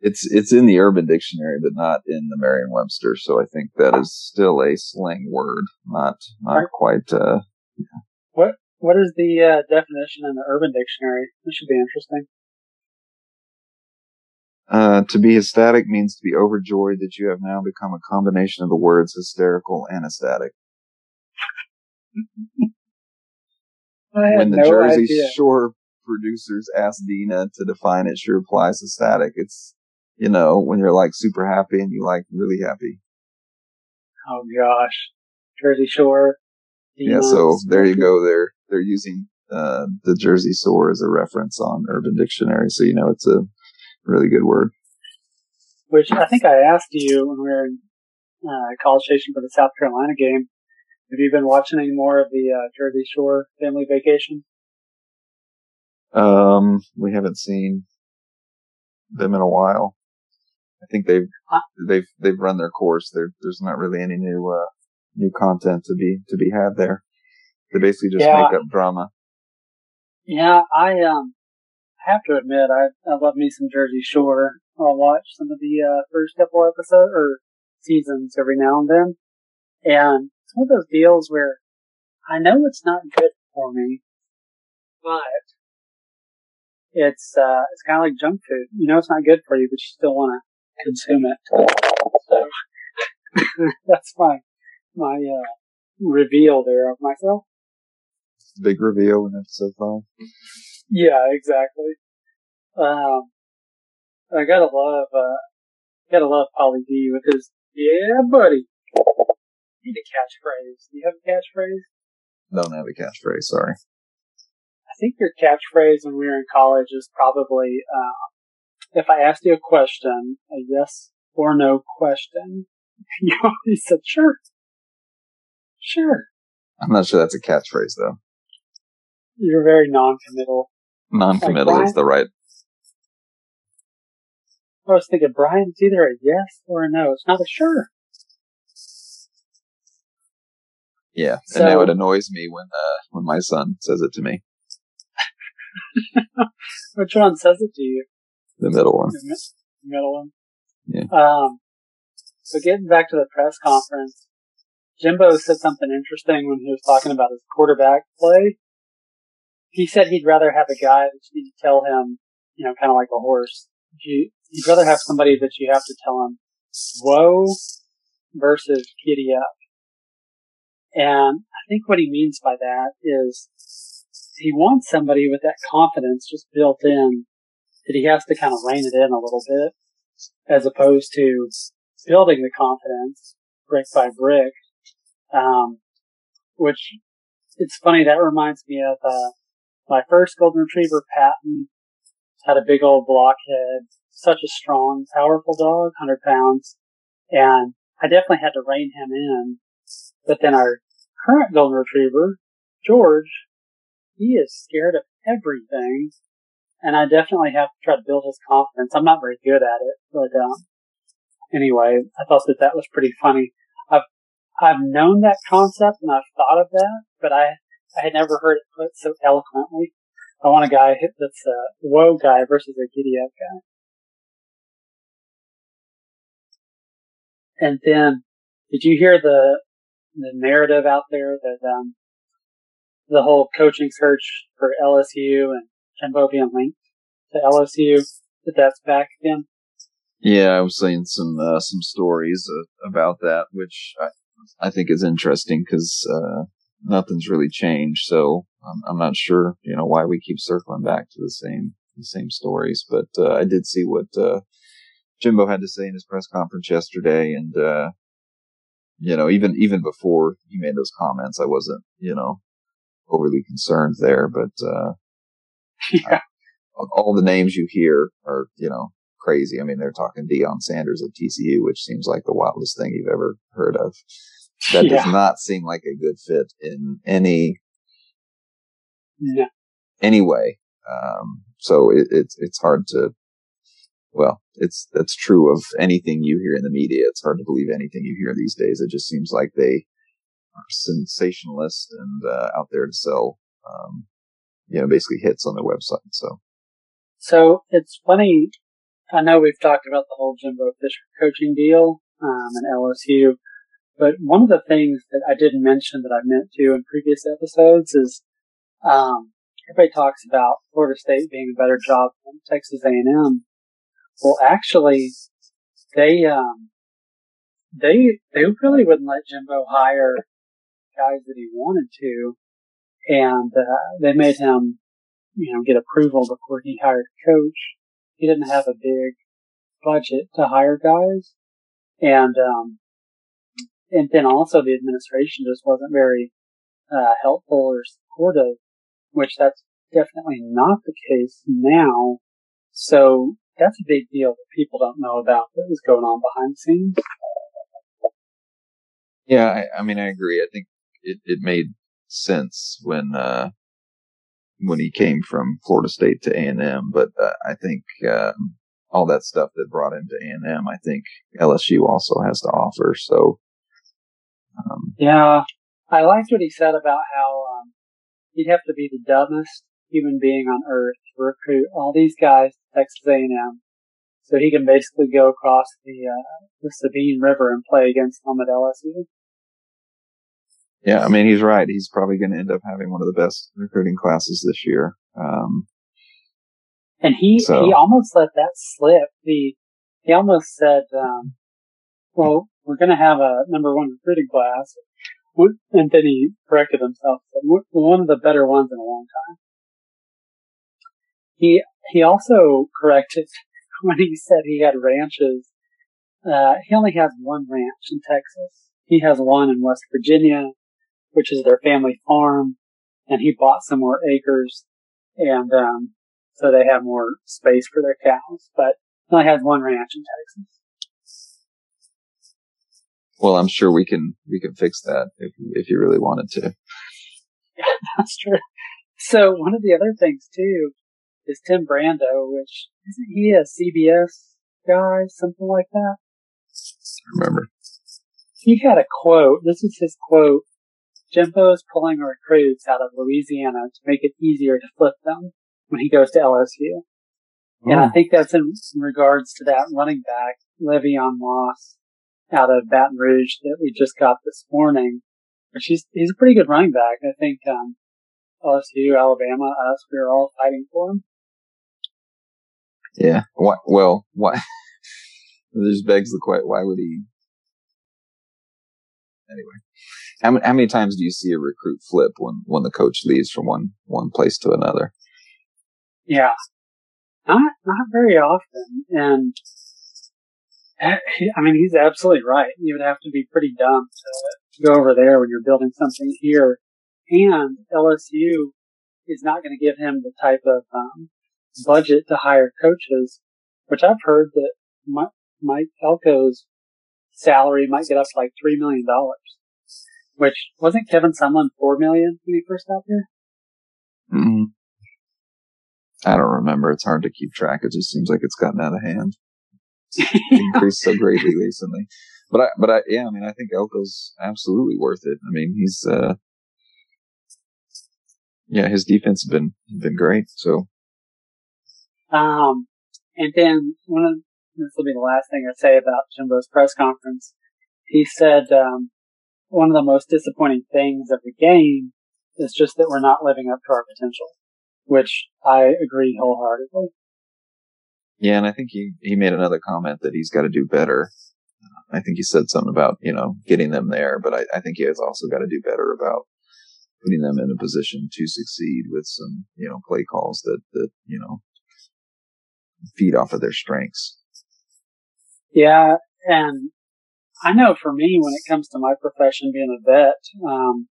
It's it's in the Urban Dictionary, but not in the Merriam-Webster. So I think that is still a slang word, not not right. quite. Uh, yeah. What what is the uh, definition in the Urban Dictionary? This should be interesting. Uh, to be ecstatic means to be overjoyed that you have now become a combination of the words hysterical and ecstatic. <laughs> when the no Jersey idea. Shore producers asked Deena to define it, she replies ecstatic. It's, you know, when you're like super happy and you like really happy. Oh gosh. Jersey Shore. Deena, yeah, so there you go. They're, they're using, uh, the Jersey Shore as a reference on Urban Dictionary. So, you know, it's a really good word. Which I think I asked you when we were in, uh, College Station for the South Carolina game have you been watching any more of the uh, Jersey Shore family vacation? Um, we haven't seen them in a while. I think they've uh, they've they've run their course. There, there's not really any new uh, new content to be to be had there. They basically just yeah, make up drama. Yeah, I um have to admit I I love me some Jersey Shore. I'll watch some of the uh, first couple episodes or seasons every now and then. And it's one of those deals where I know it's not good for me, but it's uh, it's kind of like junk food. You know it's not good for you, but you still want to consume it. So <laughs> that's my my uh, reveal there of myself. Big reveal in episode five. Yeah, exactly. Um, I gotta love, uh, gotta love Pauly D with his, yeah, buddy. Need a catchphrase. Do you have a catchphrase? Don't have a catchphrase, sorry. I think your catchphrase when we were in college is probably, uh, if I asked you a question, a yes or no question, <laughs> you always said, sure. Sure. I'm not sure that's a catchphrase though. You're very non-committal. Non-committal Like is the right. I was thinking, Brian, it's either a yes or a no. It's not a sure. Yeah, So- and now it annoys me when uh, when my son says it to me. <laughs> Which one says it to you? The middle one. The middle one. Yeah. Um, so getting back to the press conference, Jimbo said something interesting when he was talking about his quarterback play. He said he'd rather have a guy that you need to tell him, you know, kind of like a horse. You, you'd rather have somebody that you have to tell him, whoa, versus giddy up. And I think what he means by that is he wants somebody with that confidence just built in that he has to kind of rein it in a little bit as opposed to building the confidence brick by brick. Um, which it's funny that reminds me of uh, my first golden retriever, Patton, had a big old blockhead, such a strong, powerful dog, hundred pounds, and I definitely had to rein him in. But then our current golden retriever, George, he is scared of everything, and I definitely have to try to build his confidence. I'm not very good at it, but um, anyway, I thought that that was pretty funny. I've I've known that concept and I've thought of that, but I I had never heard it put so eloquently. I want a guy that's a whoa guy versus a giddy up guy. And then, did you hear the the narrative out there that um, the whole coaching search for LSU and Jimbo being linked to LSU that that's back again? Yeah, I was seeing some uh, some stories uh, about that, which I, I think is interesting because uh, nothing's really changed. So I'm, I'm not sure, you know, why we keep circling back to the same the same stories. But uh, I did see what uh, Jimbo had to say in his press conference yesterday, and uh, you know, even even before he made those comments, I wasn't, you know, overly concerned there. But uh, <laughs> yeah. all the names you hear are, you know, crazy. I mean, they're talking Deion Sanders at TCU, which seems like the wildest thing you've ever heard of. That Yeah. does not seem like a good fit in any No. any way. Um, so it, it's it's hard to. Well, it's that's true of anything you hear in the media. It's hard to believe anything you hear these days. It just seems like they are sensationalist and uh, out there to sell, um, you know, basically hits on their website. So So it's funny. I know we've talked about the whole Jimbo Fisher coaching deal um, and LSU, but one of the things that I didn't mention that I meant to in previous episodes is um, everybody talks about Florida State being a better job than Texas A&M. Well, actually, they um, they they really wouldn't let Jimbo hire guys that he wanted to, and uh, they made him you know, get approval before he hired a coach. He didn't have a big budget to hire guys. And, um, and then also the administration just wasn't very, uh, helpful or supportive, which that's definitely not the case now. So that's a big deal that people don't know about that was going on behind the scenes. Yeah, I, I mean, I agree. I think it, it made sense when, uh, when he came from Florida State to A&M, but uh, I think, um, all that stuff that brought him to A&M, I think LSU also has to offer. So, um, Yeah. I liked what he said about how, um, you'd have to be the dumbest human being on earth to recruit all these guys to Texas A&M, so he can basically go across the uh, the Sabine River and play against them at LSU. Yeah, I mean he's right. He's probably going to end up having one of the best recruiting classes this year. Um, and he so. he almost let that slip. The he almost said, um, "Well, we're going to have a number one recruiting class," and then he corrected himself. One of the better ones in a long time. He he also corrected <laughs> when he said he had ranches. Uh, he only has one ranch in Texas. He has one in West Virginia, which is their family farm, and he bought some more acres, and um, so they have more space for their cows. But he only has one ranch in Texas. Well, I'm sure we can we can fix that if if you really wanted to. Yeah, <laughs> that's true. So one of the other things too is Tim Brando, which isn't he a CBS guy, something like that? remember. He had a quote. This is his quote. Jimbo is pulling recruits out of Louisiana to make it easier to flip them when he goes to LSU. Oh. And I oh. think that's in regards to that running back, Le'Veon Moss, out of Baton Rouge that we just got this morning. Which he's, he's a pretty good running back. I think, um, LSU, Alabama, us, we were all fighting for him. Yeah. Why, well, why? <laughs> this begs the question: Why would he? Anyway, how many, how many times do you see a recruit flip when when the coach leaves from one one place to another? Yeah, not not very often, and <laughs> I mean he's absolutely right. You would have to be pretty dumb to, go over there when you're building something here, and LSU is not going to give him the type of um, budget to hire coaches, which I've heard that Mike Elko's salary might get up to like three million dollars. Which wasn't Kevin Sumlin four million when he first got here? Mm. I don't remember. It's hard to keep track. It just seems like it's gotten out of hand. <laughs> increased so greatly recently. But I, but I, yeah, I mean, I think Elko's absolutely worth it. I mean, he's, uh, yeah, his defense has been, been great. So um, and then one of this will be the last thing I say about Jimbo's press conference. He said um, one of the most disappointing things of the game is just that we're not living up to our potential, which I agree wholeheartedly. Yeah, and I think he he made another comment that he's got to do better. I think he said something about you know getting them there, but I, I think he has also got to do better about putting them in a position to succeed with some you know play calls that that you know feed off of their strengths. Yeah, and I know for me, when it comes to my profession, being a vet, um,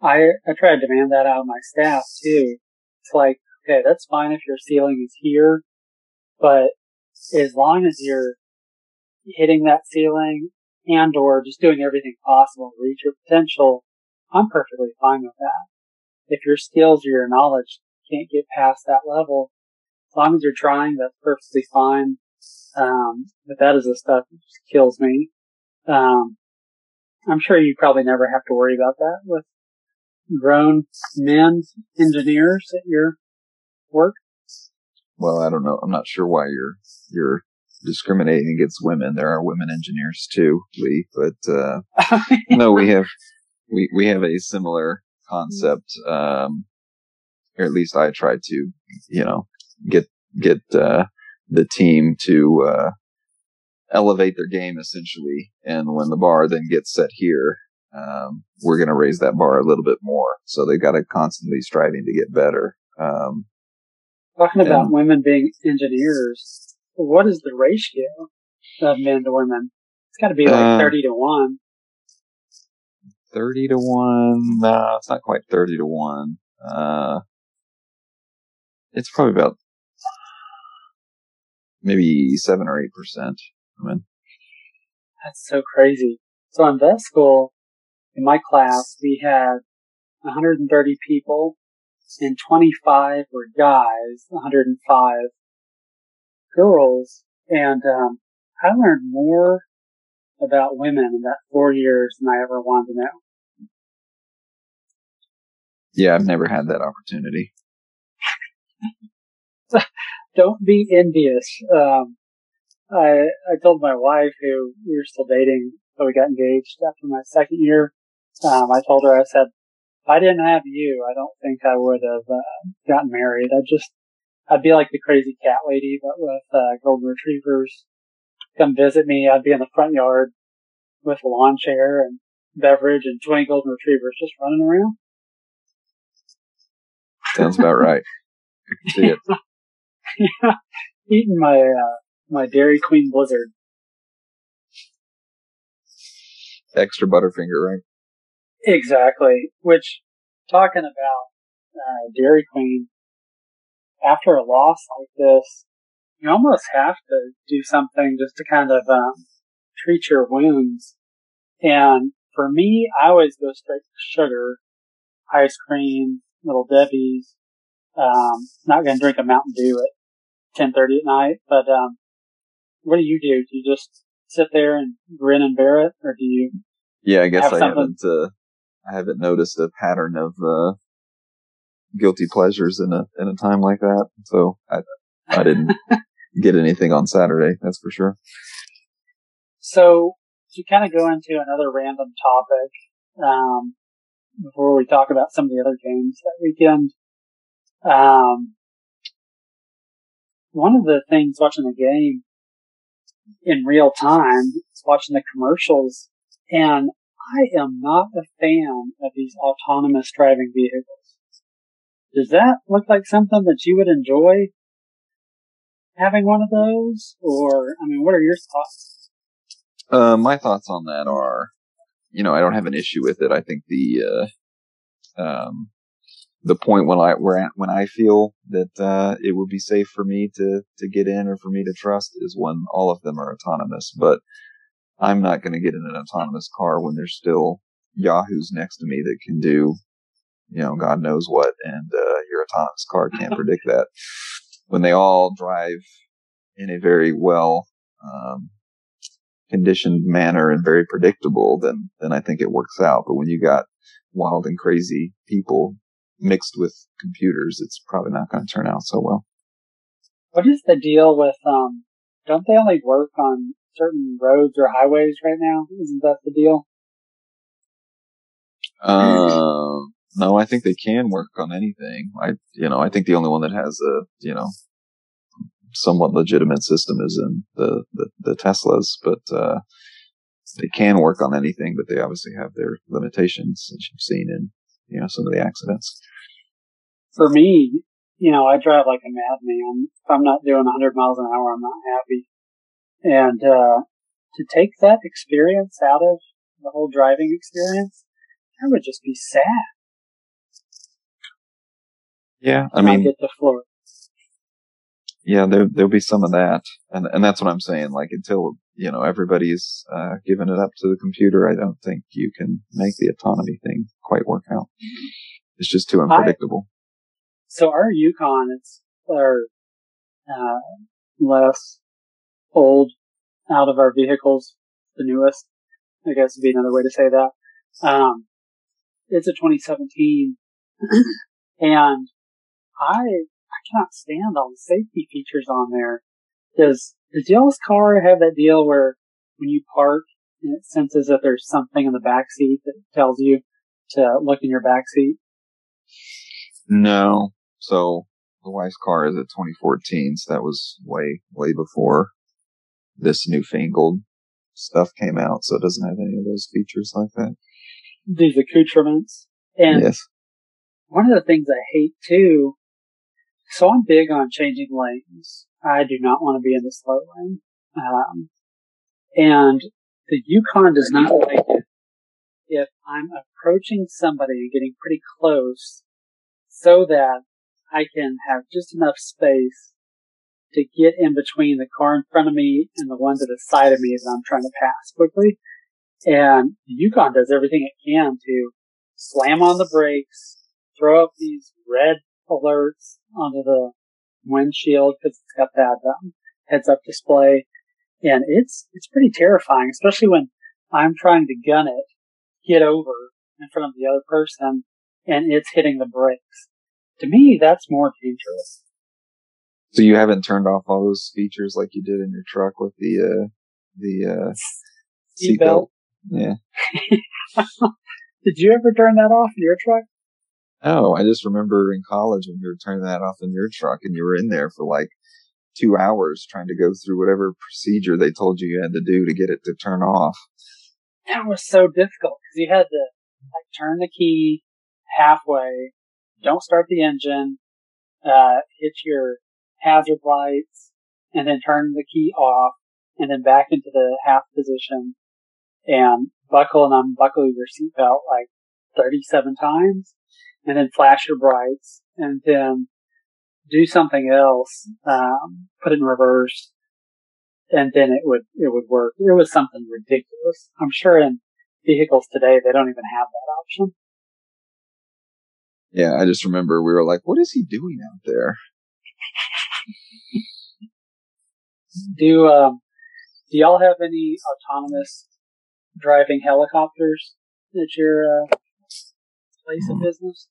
I I try to demand that out of my staff too. It's like, okay, that's fine if your ceiling is here, but as long as you're hitting that ceiling and or just doing everything possible to reach your potential, I'm perfectly fine with that. If your skills or your knowledge can't get past that level, as long as you're trying, that's perfectly fine. Um, but that is the stuff that just kills me. Um, I'm sure you probably never have to worry about that with grown men engineers at your work. Well, I don't know. I'm not sure why you're you're discriminating against women. There are women engineers too, Lee. But uh, <laughs> no, we have we we have a similar concept. Um, or at least I try to, you know, get get uh, the team to uh, elevate their game essentially. And when the bar then gets set here, um, we're going to raise that bar a little bit more. So they got to constantly striving to get better. Um, Talking about women being engineers, what is the ratio of men to women? It's got to be like uh, 30 to 1. 30 to 1? No, it's not quite 30 to 1. Uh, it's probably about maybe seven or eight percent. women. that's so crazy. So in vet school, in my class, we had 130 people, and 25 were guys, 105 girls, and um, I learned more about women in that four years than I ever wanted to know. Yeah, I've never had that opportunity. <laughs> don't be envious. Um, I I told my wife who we were still dating, so we got engaged after my second year. Um, I told her I said, if I didn't have you, I don't think I would have uh, gotten married. I'd just I'd be like the crazy cat lady, but with uh, golden retrievers. Come visit me. I'd be in the front yard with a lawn chair and beverage and 20 golden retrievers just running around. Sounds about right. <laughs> I can see it. yeah, <laughs> eating my uh, my Dairy Queen Blizzard. Extra Butterfinger, right? Exactly. Which, talking about uh, Dairy Queen, after a loss like this, you almost have to do something just to kind of um, treat your wounds. And for me, I always go straight to sugar, ice cream, little Debbie's. Um, not going to drink a Mountain Dew at 10:30 at night, but um, what do you do? Do you just sit there and grin and bear it, or do you? Yeah, I guess I something? haven't. Uh, I haven't noticed a pattern of uh, guilty pleasures in a in a time like that. So I I didn't <laughs> get anything on Saturday. That's for sure. So to kind of go into another random topic um, before we talk about some of the other games that weekend. Um, one of the things watching the game in real time is watching the commercials, and I am not a fan of these autonomous driving vehicles. Does that look like something that you would enjoy having one of those? Or, I mean, what are your thoughts? Uh, my thoughts on that are, you know, I don't have an issue with it. I think the, uh, um, the point when I where when I feel that uh, it would be safe for me to to get in or for me to trust is when all of them are autonomous. But I'm not going to get in an autonomous car when there's still yahoos next to me that can do, you know, God knows what, and uh, your autonomous car can't <laughs> predict that. When they all drive in a very well um, conditioned manner and very predictable, then then I think it works out. But when you got wild and crazy people mixed with computers, it's probably not going to turn out so well. What is the deal with, um, don't they only work on certain roads or highways right now? Isn't that the deal? Uh, no, I think they can work on anything. I, you know, I think the only one that has a, you know, somewhat legitimate system is in the, the, the Teslas, but, uh, they can work on anything, but they obviously have their limitations, as you've seen in, you know, some of the accidents for me, you know, I drive like a madman. If I'm not doing 100 miles an hour, I'm not happy. And uh, to take that experience out of the whole driving experience, that would just be sad. Yeah, I mean, get the floor. Yeah, there there'll be some of that, and and that's what I'm saying. Like until you know everybody's uh, giving it up to the computer, I don't think you can make the autonomy thing quite work out. It's just too unpredictable. So our Yukon, it's our uh, less old out of our vehicles, the newest. I guess would be another way to say that. Um, it's a 2017, <clears throat> and I I cannot stand all the safety features on there. Does does y'all's car have that deal where when you park and it senses that there's something in the back seat that tells you to look in your back seat? No, so the wife's car is a 2014, so that was way, way before this newfangled stuff came out. So it doesn't have any of those features like that. These accoutrements. And yes. one of the things I hate too, so I'm big on changing lanes. I do not want to be in the slow lane. Um, and the Yukon does not like it if I'm approaching somebody and getting pretty close so that I can have just enough space to get in between the car in front of me and the one to the side of me as I'm trying to pass quickly. And the Yukon does everything it can to slam on the brakes, throw up these red alerts onto the windshield because it's got that um, heads up display. And it's, it's pretty terrifying, especially when I'm trying to gun it, get over in front of the other person and it's hitting the brakes to me, that's more dangerous. So you haven't turned off all those features like you did in your truck with the uh, the uh, seatbelt. Yeah. <laughs> did you ever turn that off in your truck? Oh, I just remember in college when you were turning that off in your truck and you were in there for like two hours trying to go through whatever procedure they told you you had to do to get it to turn off. That was so difficult because you had to like turn the key halfway, don't start the engine, uh, hit your hazard lights, and then turn the key off, and then back into the half position, and buckle and unbuckle your seatbelt like 37 times, and then flash your brights, and then do something else, um, put it in reverse, and then it would it would work. It was something ridiculous. I'm sure in vehicles today they don't even have that option. Yeah, I just remember we were like, "What is he doing out there?" Do um, do y'all have any autonomous driving helicopters at your uh, place of mm. business?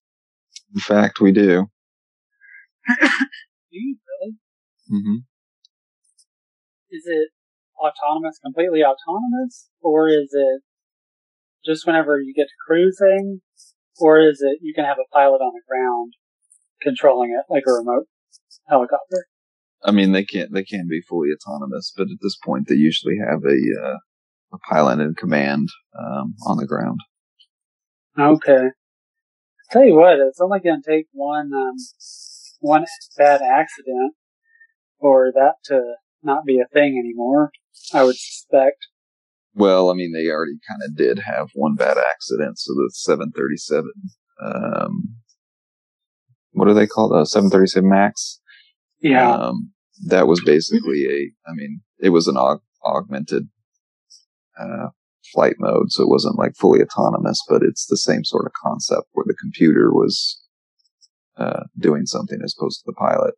In fact, we do. do you really? Mm-hmm. Is it autonomous, completely autonomous, or is it just whenever you get to cruising, or is it you can have a pilot on the ground controlling it like a remote helicopter? I mean, they can't they can be fully autonomous, but at this point, they usually have a uh, a pilot in command um, on the ground. Okay. Tell you what, it's only going to take one um, one bad accident for that to not be a thing anymore. I would suspect. Well, I mean, they already kind of did have one bad accident. So the 737, um, what are they called? Uh, 737 Max. Yeah. Um, that was basically a, I mean, it was an aug- augmented, uh, flight mode. So it wasn't like fully autonomous, but it's the same sort of concept where the computer was, uh, doing something as opposed to the pilot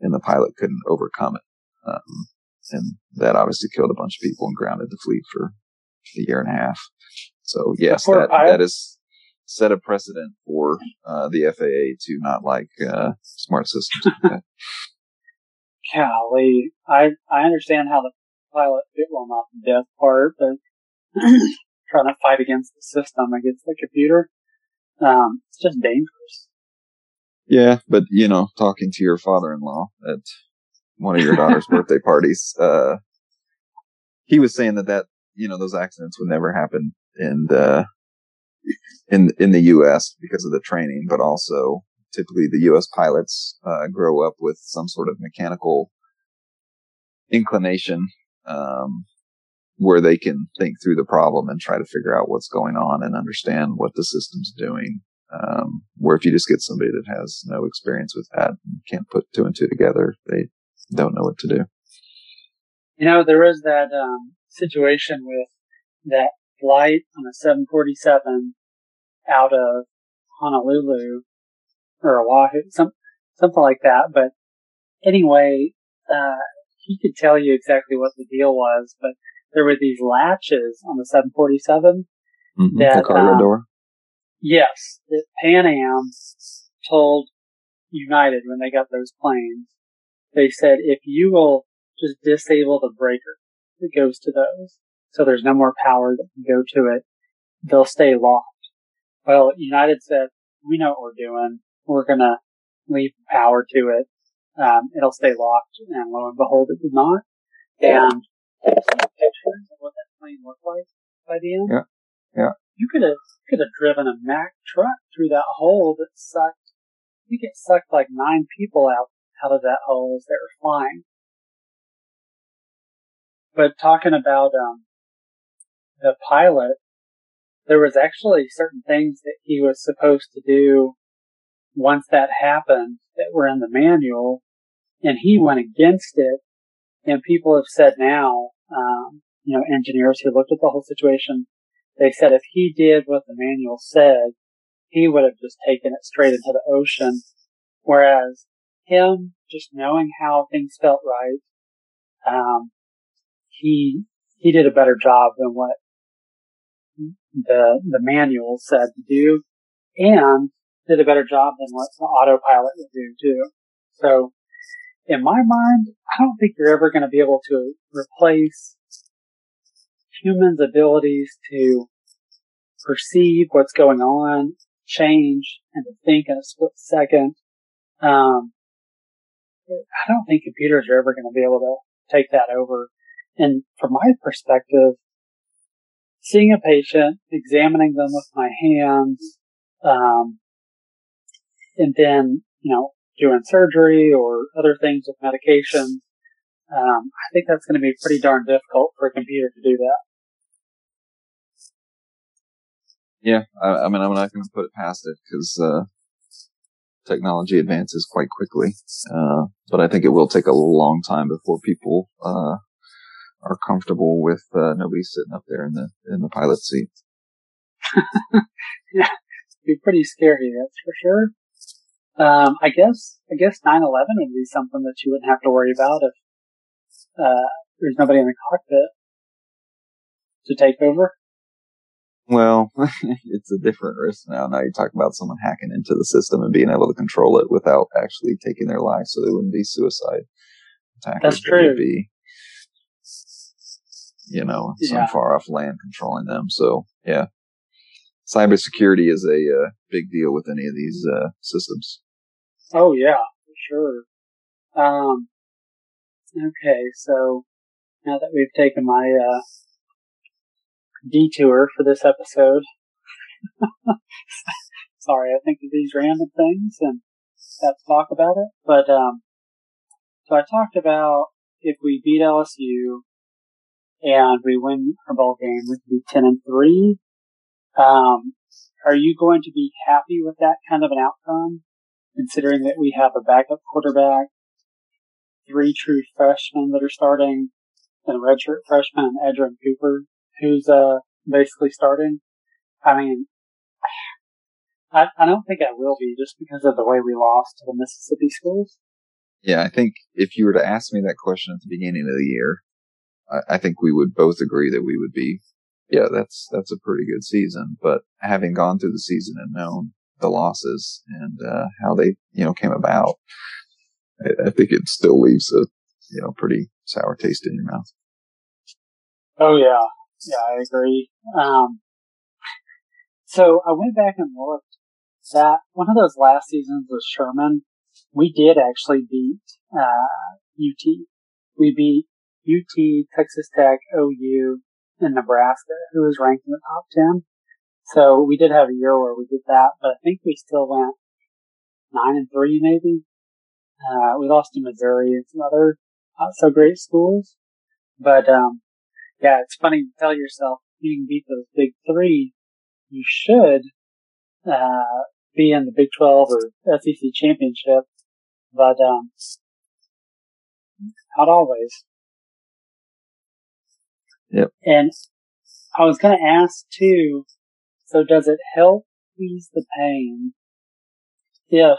and the pilot couldn't overcome it. Um, and that obviously killed a bunch of people and grounded the fleet for a year and a half. So yes, that, that is set a precedent for uh, the FAA to not like uh, smart systems. <laughs> Golly, I I understand how the pilot bit well not the death part, but <clears throat> trying to fight against the system against the computer, um, it's just dangerous. Yeah, but you know, talking to your father-in-law at one of your daughter's <laughs> birthday parties, uh, he was saying that that, you know, those accidents would never happen in the, in, in the U.S. because of the training, but also typically the U.S. pilots, uh, grow up with some sort of mechanical inclination, um, where they can think through the problem and try to figure out what's going on and understand what the system's doing. Um, where if you just get somebody that has no experience with that and can't put two and two together, they don't know what to do. You know, there was that um, situation with that flight on a 747 out of Honolulu or Oahu, some, something like that. But anyway, uh, he could tell you exactly what the deal was, but there were these latches on the 747 mm-hmm, that, the cargo um, door. Yes, that Pan Am told United when they got those planes they said if you will just disable the breaker that goes to those, so there's no more power that can go to it, they'll stay locked. Well, United said, we know what we're doing. We're gonna leave power to it. Um, it'll stay locked, and lo and behold, it did not. And pictures of what that plane looked like by the end. Yeah, yeah. You could have could have driven a Mack truck through that hole that sucked. You get sucked like nine people out out of that hole as they were flying. But talking about um, the pilot, there was actually certain things that he was supposed to do once that happened that were in the manual, and he went against it. And people have said now, um, you know, engineers who looked at the whole situation, they said if he did what the manual said, he would have just taken it straight into the ocean. Whereas him just knowing how things felt right, um, he he did a better job than what the the manual said to do, and did a better job than what the autopilot would do too. So in my mind, I don't think you're ever going to be able to replace humans' abilities to perceive what's going on, change, and to think in a split second. Um, I don't think computers are ever going to be able to take that over. And from my perspective, seeing a patient, examining them with my hands, um, and then, you know, doing surgery or other things with medication, um, I think that's going to be pretty darn difficult for a computer to do that. Yeah, I, I mean, I'm not going to put it past it because uh, technology advances quite quickly, uh, but I think it will take a long time before people uh, are comfortable with uh, nobody sitting up there in the in the pilot seat. <laughs> yeah, it'd be pretty scary, that's for sure. Um, I guess I guess 9/11 would be something that you wouldn't have to worry about if uh, there's nobody in the cockpit to take over. Well, <laughs> it's a different risk now. Now you're talking about someone hacking into the system and being able to control it without actually taking their life, so they wouldn't be suicide attackers. That's true. Be, you know, some yeah. far off land controlling them. So yeah, cybersecurity is a uh, big deal with any of these uh, systems. Oh yeah, for sure. Um, okay, so now that we've taken my uh, detour for this episode. <laughs> Sorry, I think of these random things and let's talk about it. But um, so I talked about if we beat LSU and we win our bowl game, we could be ten and three. Um, are you going to be happy with that kind of an outcome, considering that we have a backup quarterback, three true freshmen that are starting, and a redshirt freshman, Edgerrin Cooper, who's uh, basically starting. I mean, I, I don't think I will be just because of the way we lost to the Mississippi schools. Yeah, I think if you were to ask me that question at the beginning of the year, I, I think we would both agree that we would be, yeah, that's that's a pretty good season. But having gone through the season and known the losses and uh, how they, you know, came about, I, I think it still leaves a, you know, pretty sour taste in your mouth. Oh yeah, yeah, I agree. Um, so I went back and looked that one of those last seasons with Sherman, we did actually beat, uh, UT. We beat UT, Texas Tech, OU, and Nebraska, who was ranked in the top 10. So we did have a year where we did that, but I think we still went nine and three maybe. Uh, we lost to Missouri and some other not so great schools, but, um, yeah, it's funny to tell yourself you can beat those big three. You should uh, be in the Big 12 or SEC championship, but um, not always. Yep. And I was going to ask too. So does it help ease the pain if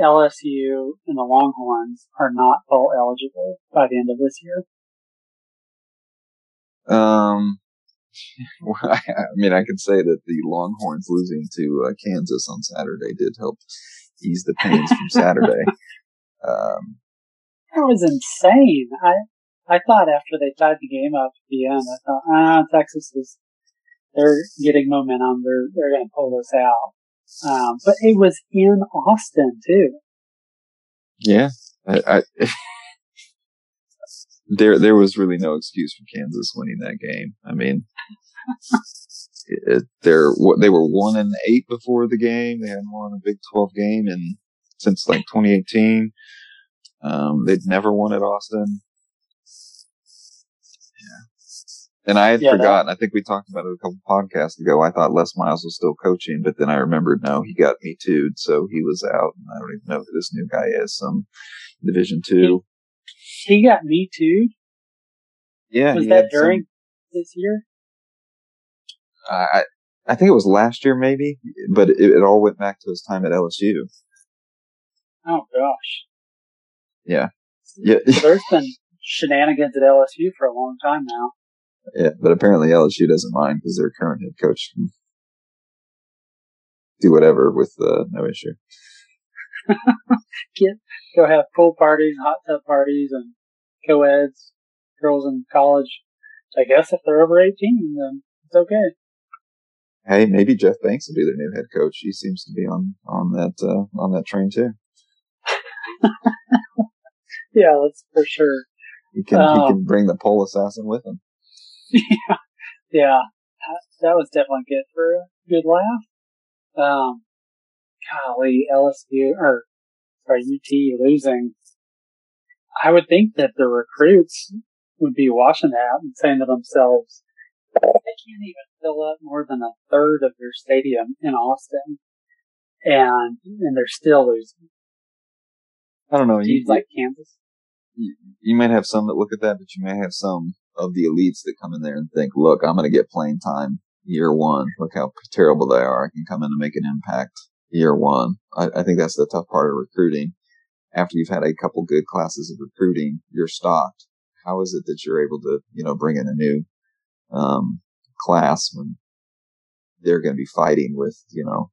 LSU and the Longhorns are not bowl eligible by the end of this year? Um, <laughs> I mean, I could say that the Longhorns losing to uh, Kansas on Saturday did help ease the pains from Saturday. <laughs> Um, that was insane. I I thought after they tied the game up at the end, I thought, ah, Texas is they're getting momentum. They're they're going to pull this out. Um, but it was in Austin too. Yeah, I, I <laughs> there there was really no excuse for Kansas winning that game. I mean, <laughs> it, they're they were one and eight before the game. They hadn't won a Big Twelve game in since like 2018. Um, they'd never won at Austin. And I had yeah, forgotten. That, I think we talked about it a couple podcasts ago. I thought Les Miles was still coaching, but then I remembered no, he got me too, so he was out. And I don't even know who this new guy is. Some Division two he got me too. Yeah. Was that during some, this year? I I think it was last year maybe, but it, it all went back to his time at LSU. Oh gosh. Yeah. Yeah. there's <laughs> been shenanigans at LSU for a long time now. Yeah, but apparently LSU doesn't mind because their current head coach can do whatever with uh, no issue. <laughs> Get go have pool parties, hot tub parties, and co-eds, girls in college. So I guess if they're over eighteen, then it's okay. Hey, maybe Jeff Banks will be their new head coach. He seems to be on on that uh, on that train too. <laughs> yeah, that's for sure. He can um, he can bring the pole assassin with him. <laughs> Yeah, yeah, that was definitely good for a good laugh. Um, golly, LSU or sorry, UT losing. I would think that the recruits would be watching that and saying to themselves, they can't even fill up more than a third of their stadium in Austin, and and they're still losing. I don't know. you like Kansas? You, you might have some that look at that, but you may have some of the elites that come in there and think, "Look, I'm going to get playing time year one. Look how terrible they are. I can come in and make an impact year one." I, I think that's the tough part of recruiting. After you've had a couple good classes of recruiting, you're stocked. How is it that you're able to, you know, bring in a new um, class when they're going to be fighting with, you know,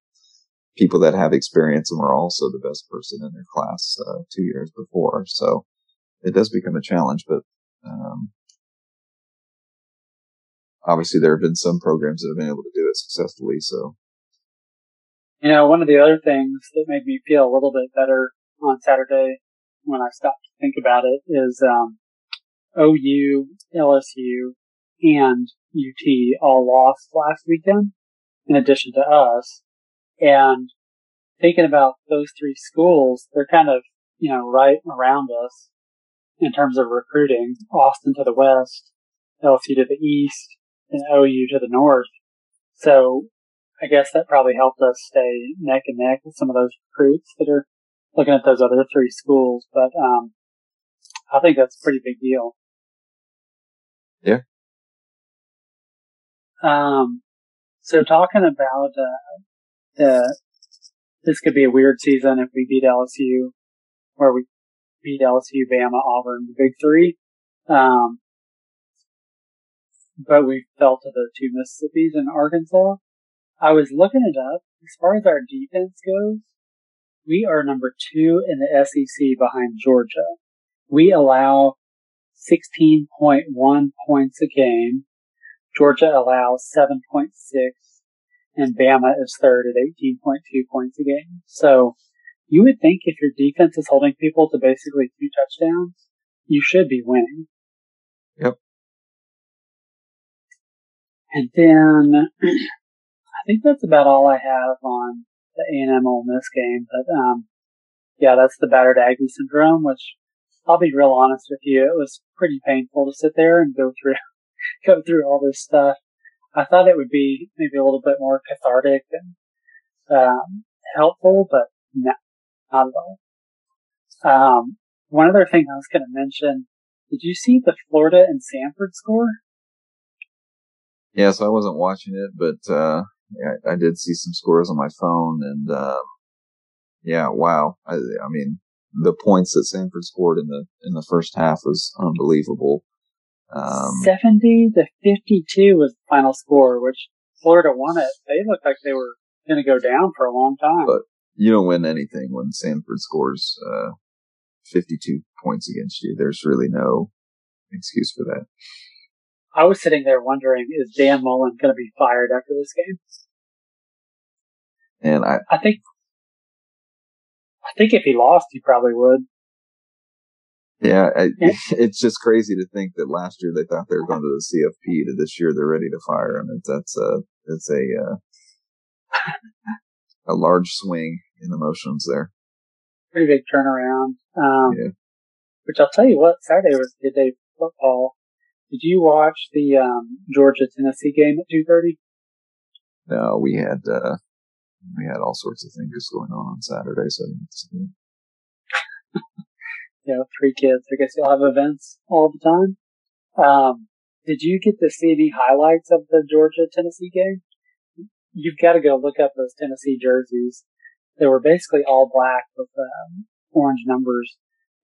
people that have experience and were also the best person in their class uh, two years before. So it does become a challenge, but um, obviously there have been some programs that have been able to do it successfully. So, you know, one of the other things that made me feel a little bit better on Saturday when I stopped to think about it is um, OU, LSU, and UT all lost last weekend, in addition to us. And thinking about those three schools, they're kind of, you know, right around us in terms of recruiting. Austin to the west, LSU to the east, and OU to the north. So I guess that probably helped us stay neck and neck with some of those recruits that are looking at those other three schools. But um, I think that's a pretty big deal. Yeah. Um, so talking about uh, the this could be a weird season if we beat LSU, where we beat LSU, Bama, Auburn, the big three. Um, but we fell to the two Mississippis in Arkansas. I was looking it up. As far as our defense goes, we are number two in the SEC behind Georgia. We allow 16.1 points a game. Georgia allows 7.6 and Bama is third at 18.2 points a game. So you would think if your defense is holding people to basically two touchdowns, you should be winning. Yep. And then <clears throat> I think that's about all I have on the A&M Ole Miss game. But um, yeah, that's the battered Aggie syndrome, which I'll be real honest with you, it was pretty painful to sit there and go through <laughs> go through all this stuff. I thought it would be maybe a little bit more cathartic and um, helpful, but no, not at all. Um, one other thing I was going to mention: Did you see the Florida and Samford score? Yes, I wasn't watching it, but uh, yeah, I did see some scores on my phone, and um, yeah, wow. I, I mean, the points that Samford scored in the in the first half was unbelievable. Um, 70 to 52 was the final score, which Florida won it. They looked like they were going to go down for a long time. But you don't win anything when Samford scores uh, 52 points against you. There's really no excuse for that. I was sitting there wondering, is Dan Mullen going to be fired after this game? And I, I think, I think if he lost, he probably would. Yeah, I, <laughs> it's just crazy to think that last year they thought they were going to the CFP, to this year they're ready to fire him. It's, that's a it's a uh, a large swing in emotions there. Pretty big turnaround. Um, yeah. Which I'll tell you what, Saturday was a good day football. Did you watch the um, Georgia Tennessee game at two thirty? No, we had uh, we had all sorts of things going on on Saturday, so I didn't see it <laughs> you know, three kids. I guess you'll have events all the time. Um, did you get to see any highlights of the Georgia Tennessee game? You've got to go look up those Tennessee jerseys. They were basically all black with um, orange numbers.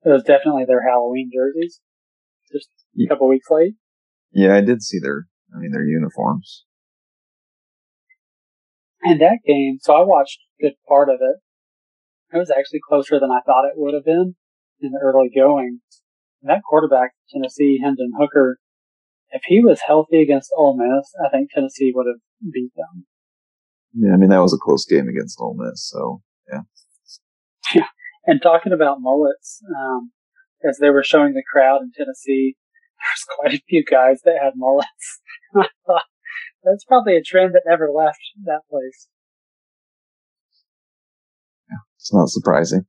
It was definitely their Halloween jerseys. Just a couple weeks late. Yeah, I did see their, I mean, their uniforms. And that game, so I watched a good part of it. it was actually closer than I thought it would have been in the early going. that quarterback, Tennessee, Hendon Hooker, if he was healthy against Ole Miss, I think Tennessee would have beat them. Yeah, I mean that was a close game against Ole Miss, so yeah. Yeah, <laughs> and talking about mullets, um, as they were showing the crowd in Tennessee, <laughs> there's quite a few guys that had mullets. <laughs> I thought that's probably a trend that never left that place. Yeah, it's not surprising.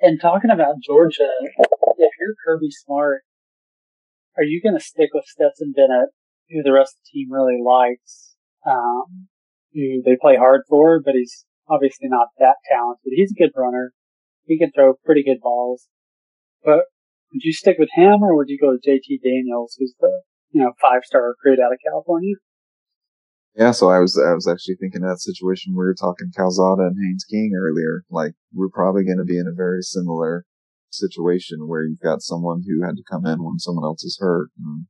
And talking about Georgia, if you're Kirby Smart, are you going to stick with Stetson Bennett, who the rest of the team really likes, um, who they play hard for, but he's obviously not that talented. He's a good runner. He can throw pretty good balls. But would you stick with him or would you go to JT Daniels, who's the, you know, five star recruit out of California? Yeah, so I was I was actually thinking that situation we were talking Calzada and Haynes King earlier. Like we're probably going to be in a very similar situation where you've got someone who had to come in when someone else is hurt and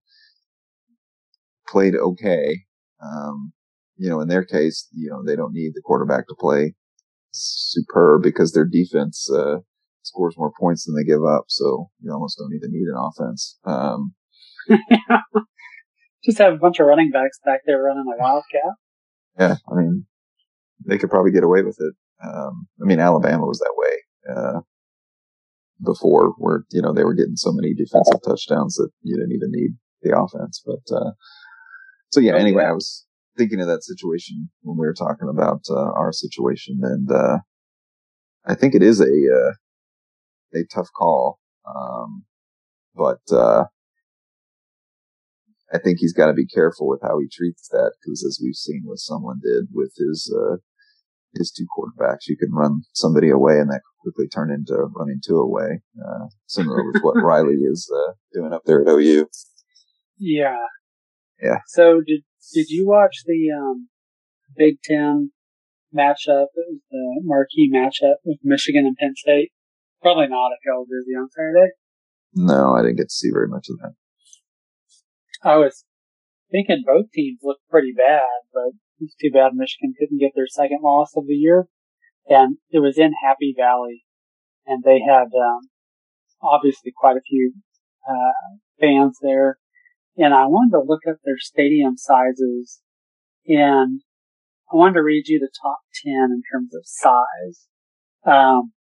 played okay. Um, you know, in their case, you know, they don't need the quarterback to play superb because their defense, uh, scores more points than they give up. So you almost don't even need an offense. Um, <laughs> just have a bunch of running backs back there running a wildcat. Yeah. I mean, they could probably get away with it. Um, I mean, Alabama was that way, uh, before where, you know, they were getting so many defensive touchdowns that you didn't even need the offense. But, uh, so yeah, anyway, I was thinking of that situation when we were talking about, uh, our situation and, uh, I think it is a, uh, a tough call. Um, but, uh, I think he's got to be careful with how he treats that because as we've seen what someone did with his, uh, his two quarterbacks, you can run somebody away and that quickly turn into running two away, uh, similar with what <laughs> Riley is, uh, doing up there at OU. Yeah. Yeah. So did, did you watch the, um, Big Ten matchup, It was the marquee matchup with Michigan and Penn State? Probably not at Hell Jersey on Saturday. No, I didn't get to see very much of that. I was thinking both teams looked pretty bad, but it's too bad Michigan couldn't get their second loss of the year. And it was in Happy Valley, and they had um, obviously quite a few uh, fans there. And I wanted to look up their stadium sizes, and I wanted to read you the top ten in terms of size. Um,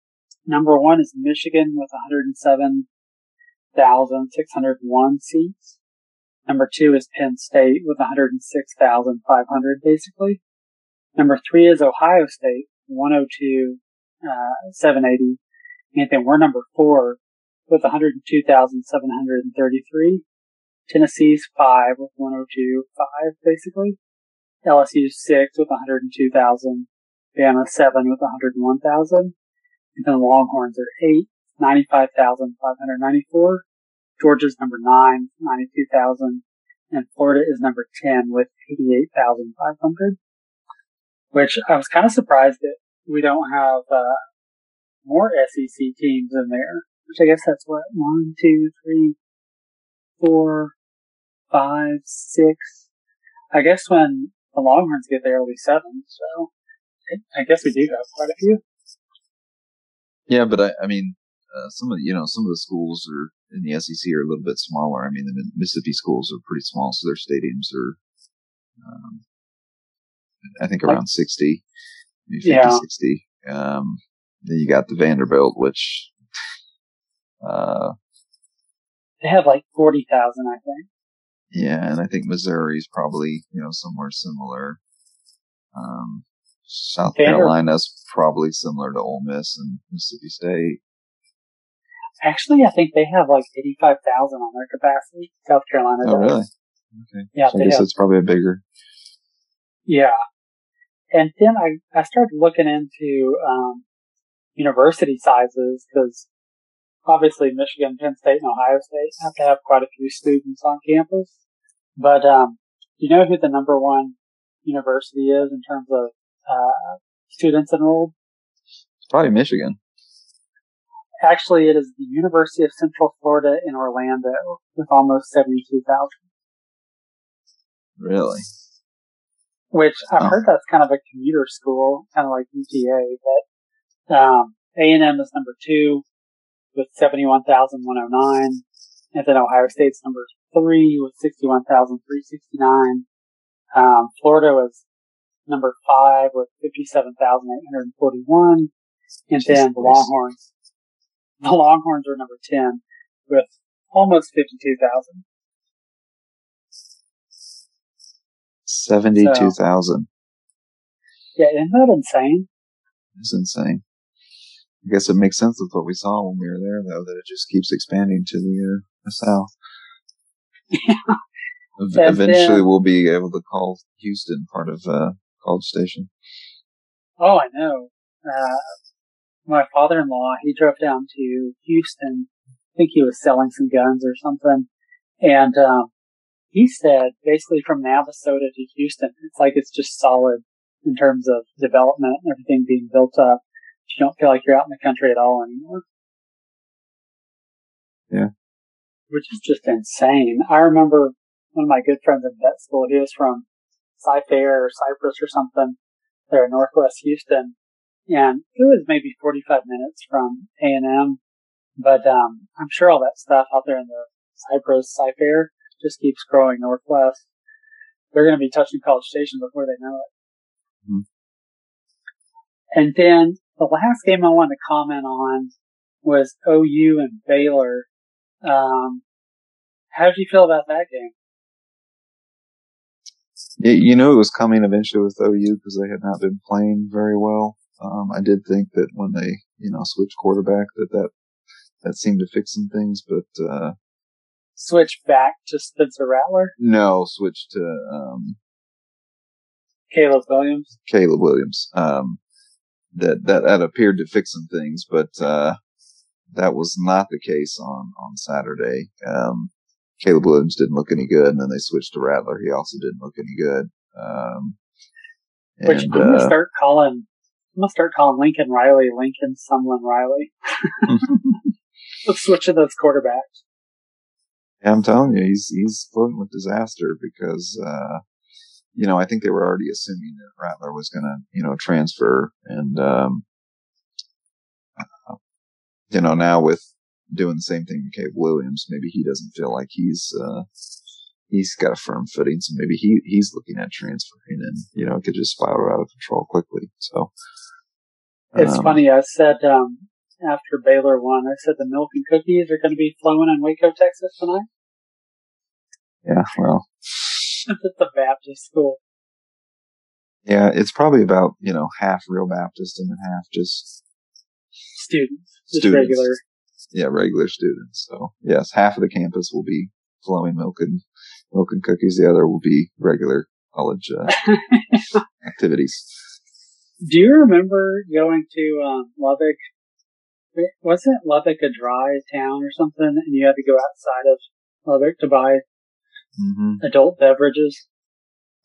number one is Michigan with 107,601 seats. Number two is Penn State with 106,500 basically. Number three is Ohio State, 102, uh, 780. And then we're number four with 102,733. Tennessee's five with 102, five basically. LSU's six with 102,000. Bama seven with 101,000. And then the Longhorns are eight, 95,594. Georgia's number nine, 92,000, and Florida is number 10 with 88,500. Which I was kind of surprised that we don't have, uh, more SEC teams in there. Which I guess that's what, one, two, three, four, five, six. I guess when the Longhorns get there, it'll be seven. So I guess we do have quite a few. Yeah, but I, I mean, uh, some of the, you know, some of the schools are in the SEC are a little bit smaller. I mean, the Mississippi schools are pretty small, so their stadiums are, um, I think around 60, maybe 50, yeah. 60. Um, then you got the Vanderbilt, which, uh, they have like 40,000, I think. Yeah, and I think Missouri's probably, you know, somewhere similar. Um, South Carolina's probably similar to Ole Miss and Mississippi State. Actually, I think they have like 85,000 on their capacity. South Carolina. Oh, really? Okay. Yeah, so I guess have. it's probably a bigger. Yeah. And then I, I started looking into, um, university sizes because obviously Michigan, Penn State, and Ohio State have to have quite a few students on campus. But, um, do you know who the number one university is in terms of, uh, students enrolled? It's probably Michigan. Actually, it is the University of Central Florida in Orlando with almost 72,000. Really? Which I've oh. heard that's kind of a commuter school, kind of like UTA, but Um, A&M is number two with 71,109. And then Ohio State's number three with 61,369. Um, Florida was number five with 57,841. And then the Longhorns, the Longhorns are number 10 with almost 52,000. 72,000. Yeah, isn't that insane? It's insane. I guess it makes sense with what we saw when we were there, though, that it just keeps expanding to the, uh, the south. <laughs> Yeah. Eventually, we'll be able to call Houston part of uh, College Station. Oh, I know. Uh, my father-in-law, he drove down to Houston. I think he was selling some guns or something, and um, he said basically from Navasota to Houston, it's like it's just solid in terms of development and everything being built up. You don't feel like you're out in the country at all anymore. Yeah. Which is just insane. I remember one of my good friends in vet school, he was from Cy-Fair or Cypress or something there in Northwest Houston. And it was maybe 45 minutes from A&M, but, um, I'm sure all that stuff out there in the Cypress Cy-Fair just keeps growing northwest. They're going to be touching College Station before they know it. Mm-hmm. And then the last game I wanted to comment on was OU and Baylor. Um, how did you feel about that game? You know, it was coming eventually with OU because they had not been playing very well. Um, I did think that when they, you know, switched quarterback, that that that seemed to fix some things, but uh, switch back to Spencer Rattler? No, switch to um, Caleb Williams. Caleb Williams. Um, that that that appeared to fix some things, but uh, that was not the case on on Saturday. Um, Caleb Williams didn't look any good, and then they switched to Rattler. He also didn't look any good. Um, Which I'm gonna uh, start calling. I'm gonna start calling Lincoln Riley Lincoln Sumlin Riley. <laughs> Let's switch to those quarterbacks. Yeah, I'm telling you, he's he's flirting with disaster because uh, you know I think they were already assuming that Rattler was going to you know transfer, and um, uh, you know now with doing the same thing with Caleb Williams, maybe he doesn't feel like he's uh, he's got a firm footing, so maybe he he's looking at transferring, and you know it could just spiral out of control quickly. So it's um, funny. I said um, after Baylor won, I said the milk and cookies are going to be flowing in Waco, Texas tonight. Yeah, well. <laughs> it's a Baptist school. Yeah, it's probably about, you know, half real Baptist and half just students. Just students. regular. Yeah, regular students. So yes, half of the campus will be flowing milk and milk and cookies. The other will be regular college uh, <laughs> activities. Do you remember going to um, Lubbock? Wasn't Lubbock a dry town or something, and you had to go outside of Lubbock to buy mm-hmm. adult beverages.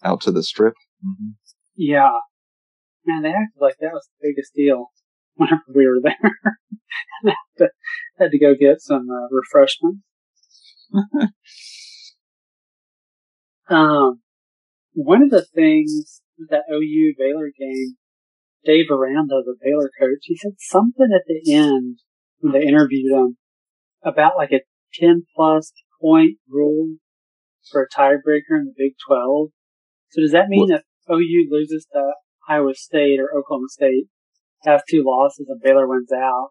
Out to the strip. Mm-hmm. Yeah. Man, they acted like that was the biggest deal <laughs> whenever we were there. had, <laughs> to, had to go get some uh, refreshments. <laughs> um, one of the things that OU Baylor game, Dave Aranda, the Baylor coach, he said something at the end when they interviewed him about like a 10 plus point rule for a tiebreaker in the Big 12. So does that mean what? that OU loses to Iowa State or Oklahoma State, has two losses, and Baylor wins out,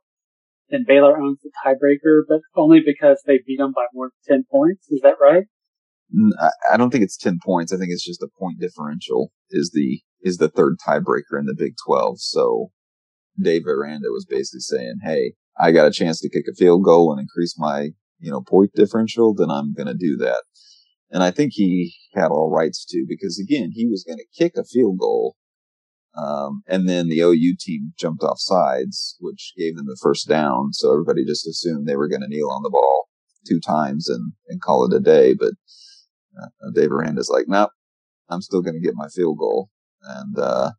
then Baylor owns the tiebreaker, but only because they beat them by more than 10 points? Is that right? Mm, I don't think it's 10 points. I think it's just a point differential is the, is the third tiebreaker in the Big 12. So Dave Aranda was basically saying, Hey, I got a chance to kick a field goal and increase my, you know, point differential, then I'm going to do that. And I think he had all rights to because again, he was going to kick a field goal. Um, and then the OU team jumped off sides, which gave them the first down. So everybody just assumed they were going to kneel on the ball two times and, and call it a day. But uh, Dave Aranda's like, nope, I'm still going to get my field goal. And, uh,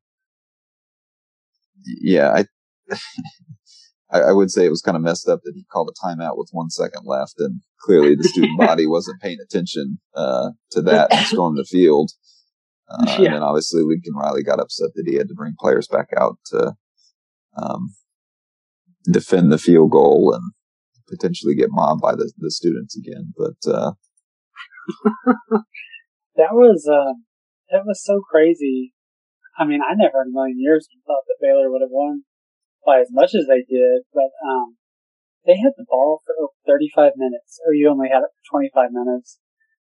yeah, I, <laughs> I, I, would say it was kind of messed up that he called a timeout with one second left, and clearly the student <laughs> body wasn't paying attention uh, to that and <laughs> stormed the field. Uh, yeah. And then obviously Lincoln Riley got upset that he had to bring players back out to um, defend the field goal and potentially get mobbed by the, the students again. But, uh, <laughs> that was, uh, that was so crazy. I mean, I never in a million years thought that Baylor would have won by as much as they did, but, um, they had the ball for over 35 minutes. or you only had it for 25 minutes.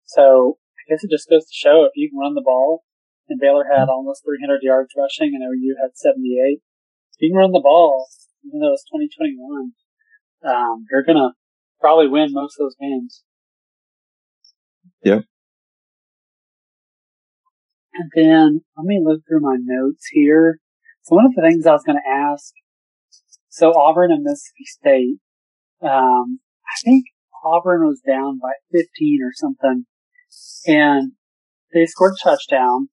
So I guess it just goes to show if you can run the ball, and Baylor had almost 300 yards rushing, and OU had 78. If you can run the ball, even though it's 2021, um, you're gonna probably win most of those games. Yep. And then let me look through my notes here. So one of the things I was going to ask, so Auburn and Mississippi State, um, I think Auburn was down by 15 or something, and they scored a touchdown,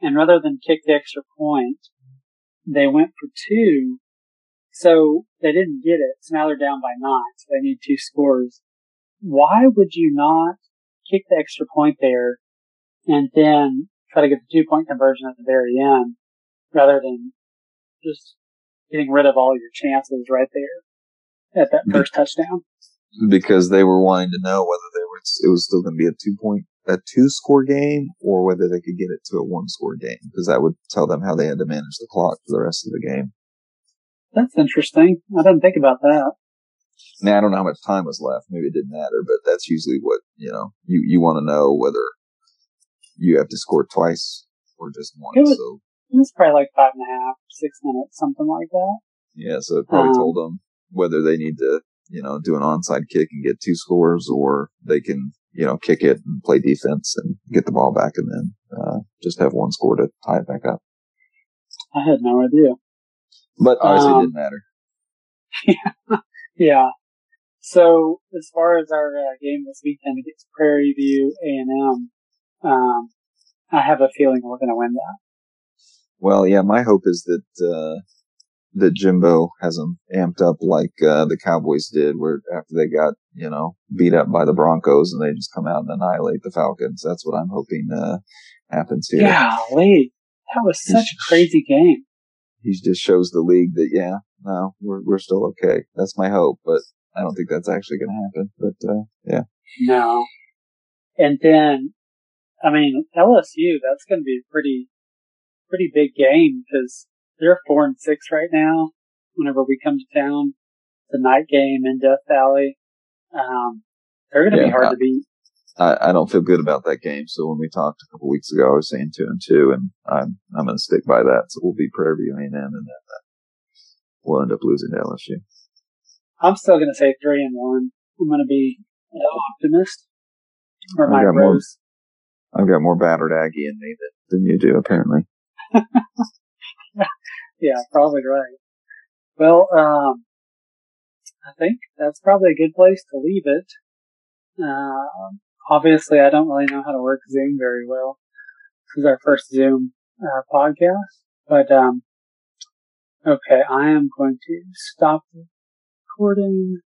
and rather than kick the extra point, they went for two, so they didn't get it. So now they're down by nine, so they need two scores. Why would you not kick the extra point there and then try to get the two point conversion at the very end rather than just getting rid of all your chances right there at that first touchdown? Because they were wanting to know whether they were, it was still going to be a two point, a two score game or whether they could get it to a one score game because that would tell them how they had to manage the clock for the rest of the game. That's interesting. I didn't think about that. Now I don't know how much time was left. Maybe it didn't matter, but that's usually what you know. You you want to know whether you have to score twice or just once. Was, so it was probably like five and a half, six minutes, something like that. yeah, so it probably Um, told them whether they need to you know do an onside kick and get two scores, or they can you know kick it and play defense and get the ball back and then uh, just have one score to tie it back up. I had no idea. But obviously, Um, it didn't matter. Yeah. <laughs> yeah. So as far as our uh, game this weekend against Prairie View A and M, um, I have a feeling we're going to win that. Well, yeah, my hope is that uh, that Jimbo has them amped up like uh, the Cowboys did, where after they got you know beat up by the Broncos and they just come out and annihilate the Falcons. That's what I'm hoping uh, happens here. Golly, that was such a crazy game. He just shows the league that yeah, no, we're we're still okay. That's my hope, but I don't think that's actually going to happen. But uh, yeah, No. And then, I mean, LSU, that's going to be pretty, pretty big game because they're four and six right now. Whenever we come to town, the night game in Death Valley, um, they're going to Yeah, be hard uh, to beat. I, I don't feel good about that game. So when we talked a couple weeks ago, I was saying two and two, and I'm I'm going to stick by that. So we'll be Prairie View A&M, and then uh, we'll end up losing to LSU. I'm still going to say three and one. I'm going to be an optimist. Or I my got more-. I've got more battered Aggie in me than, than you do, apparently. <laughs> Yeah, probably right. Well, um, I think that's probably a good place to leave it. Um, obviously, I don't really know how to work Zoom very well. This is our first Zoom uh, podcast, but um, okay, I am going to stop recording.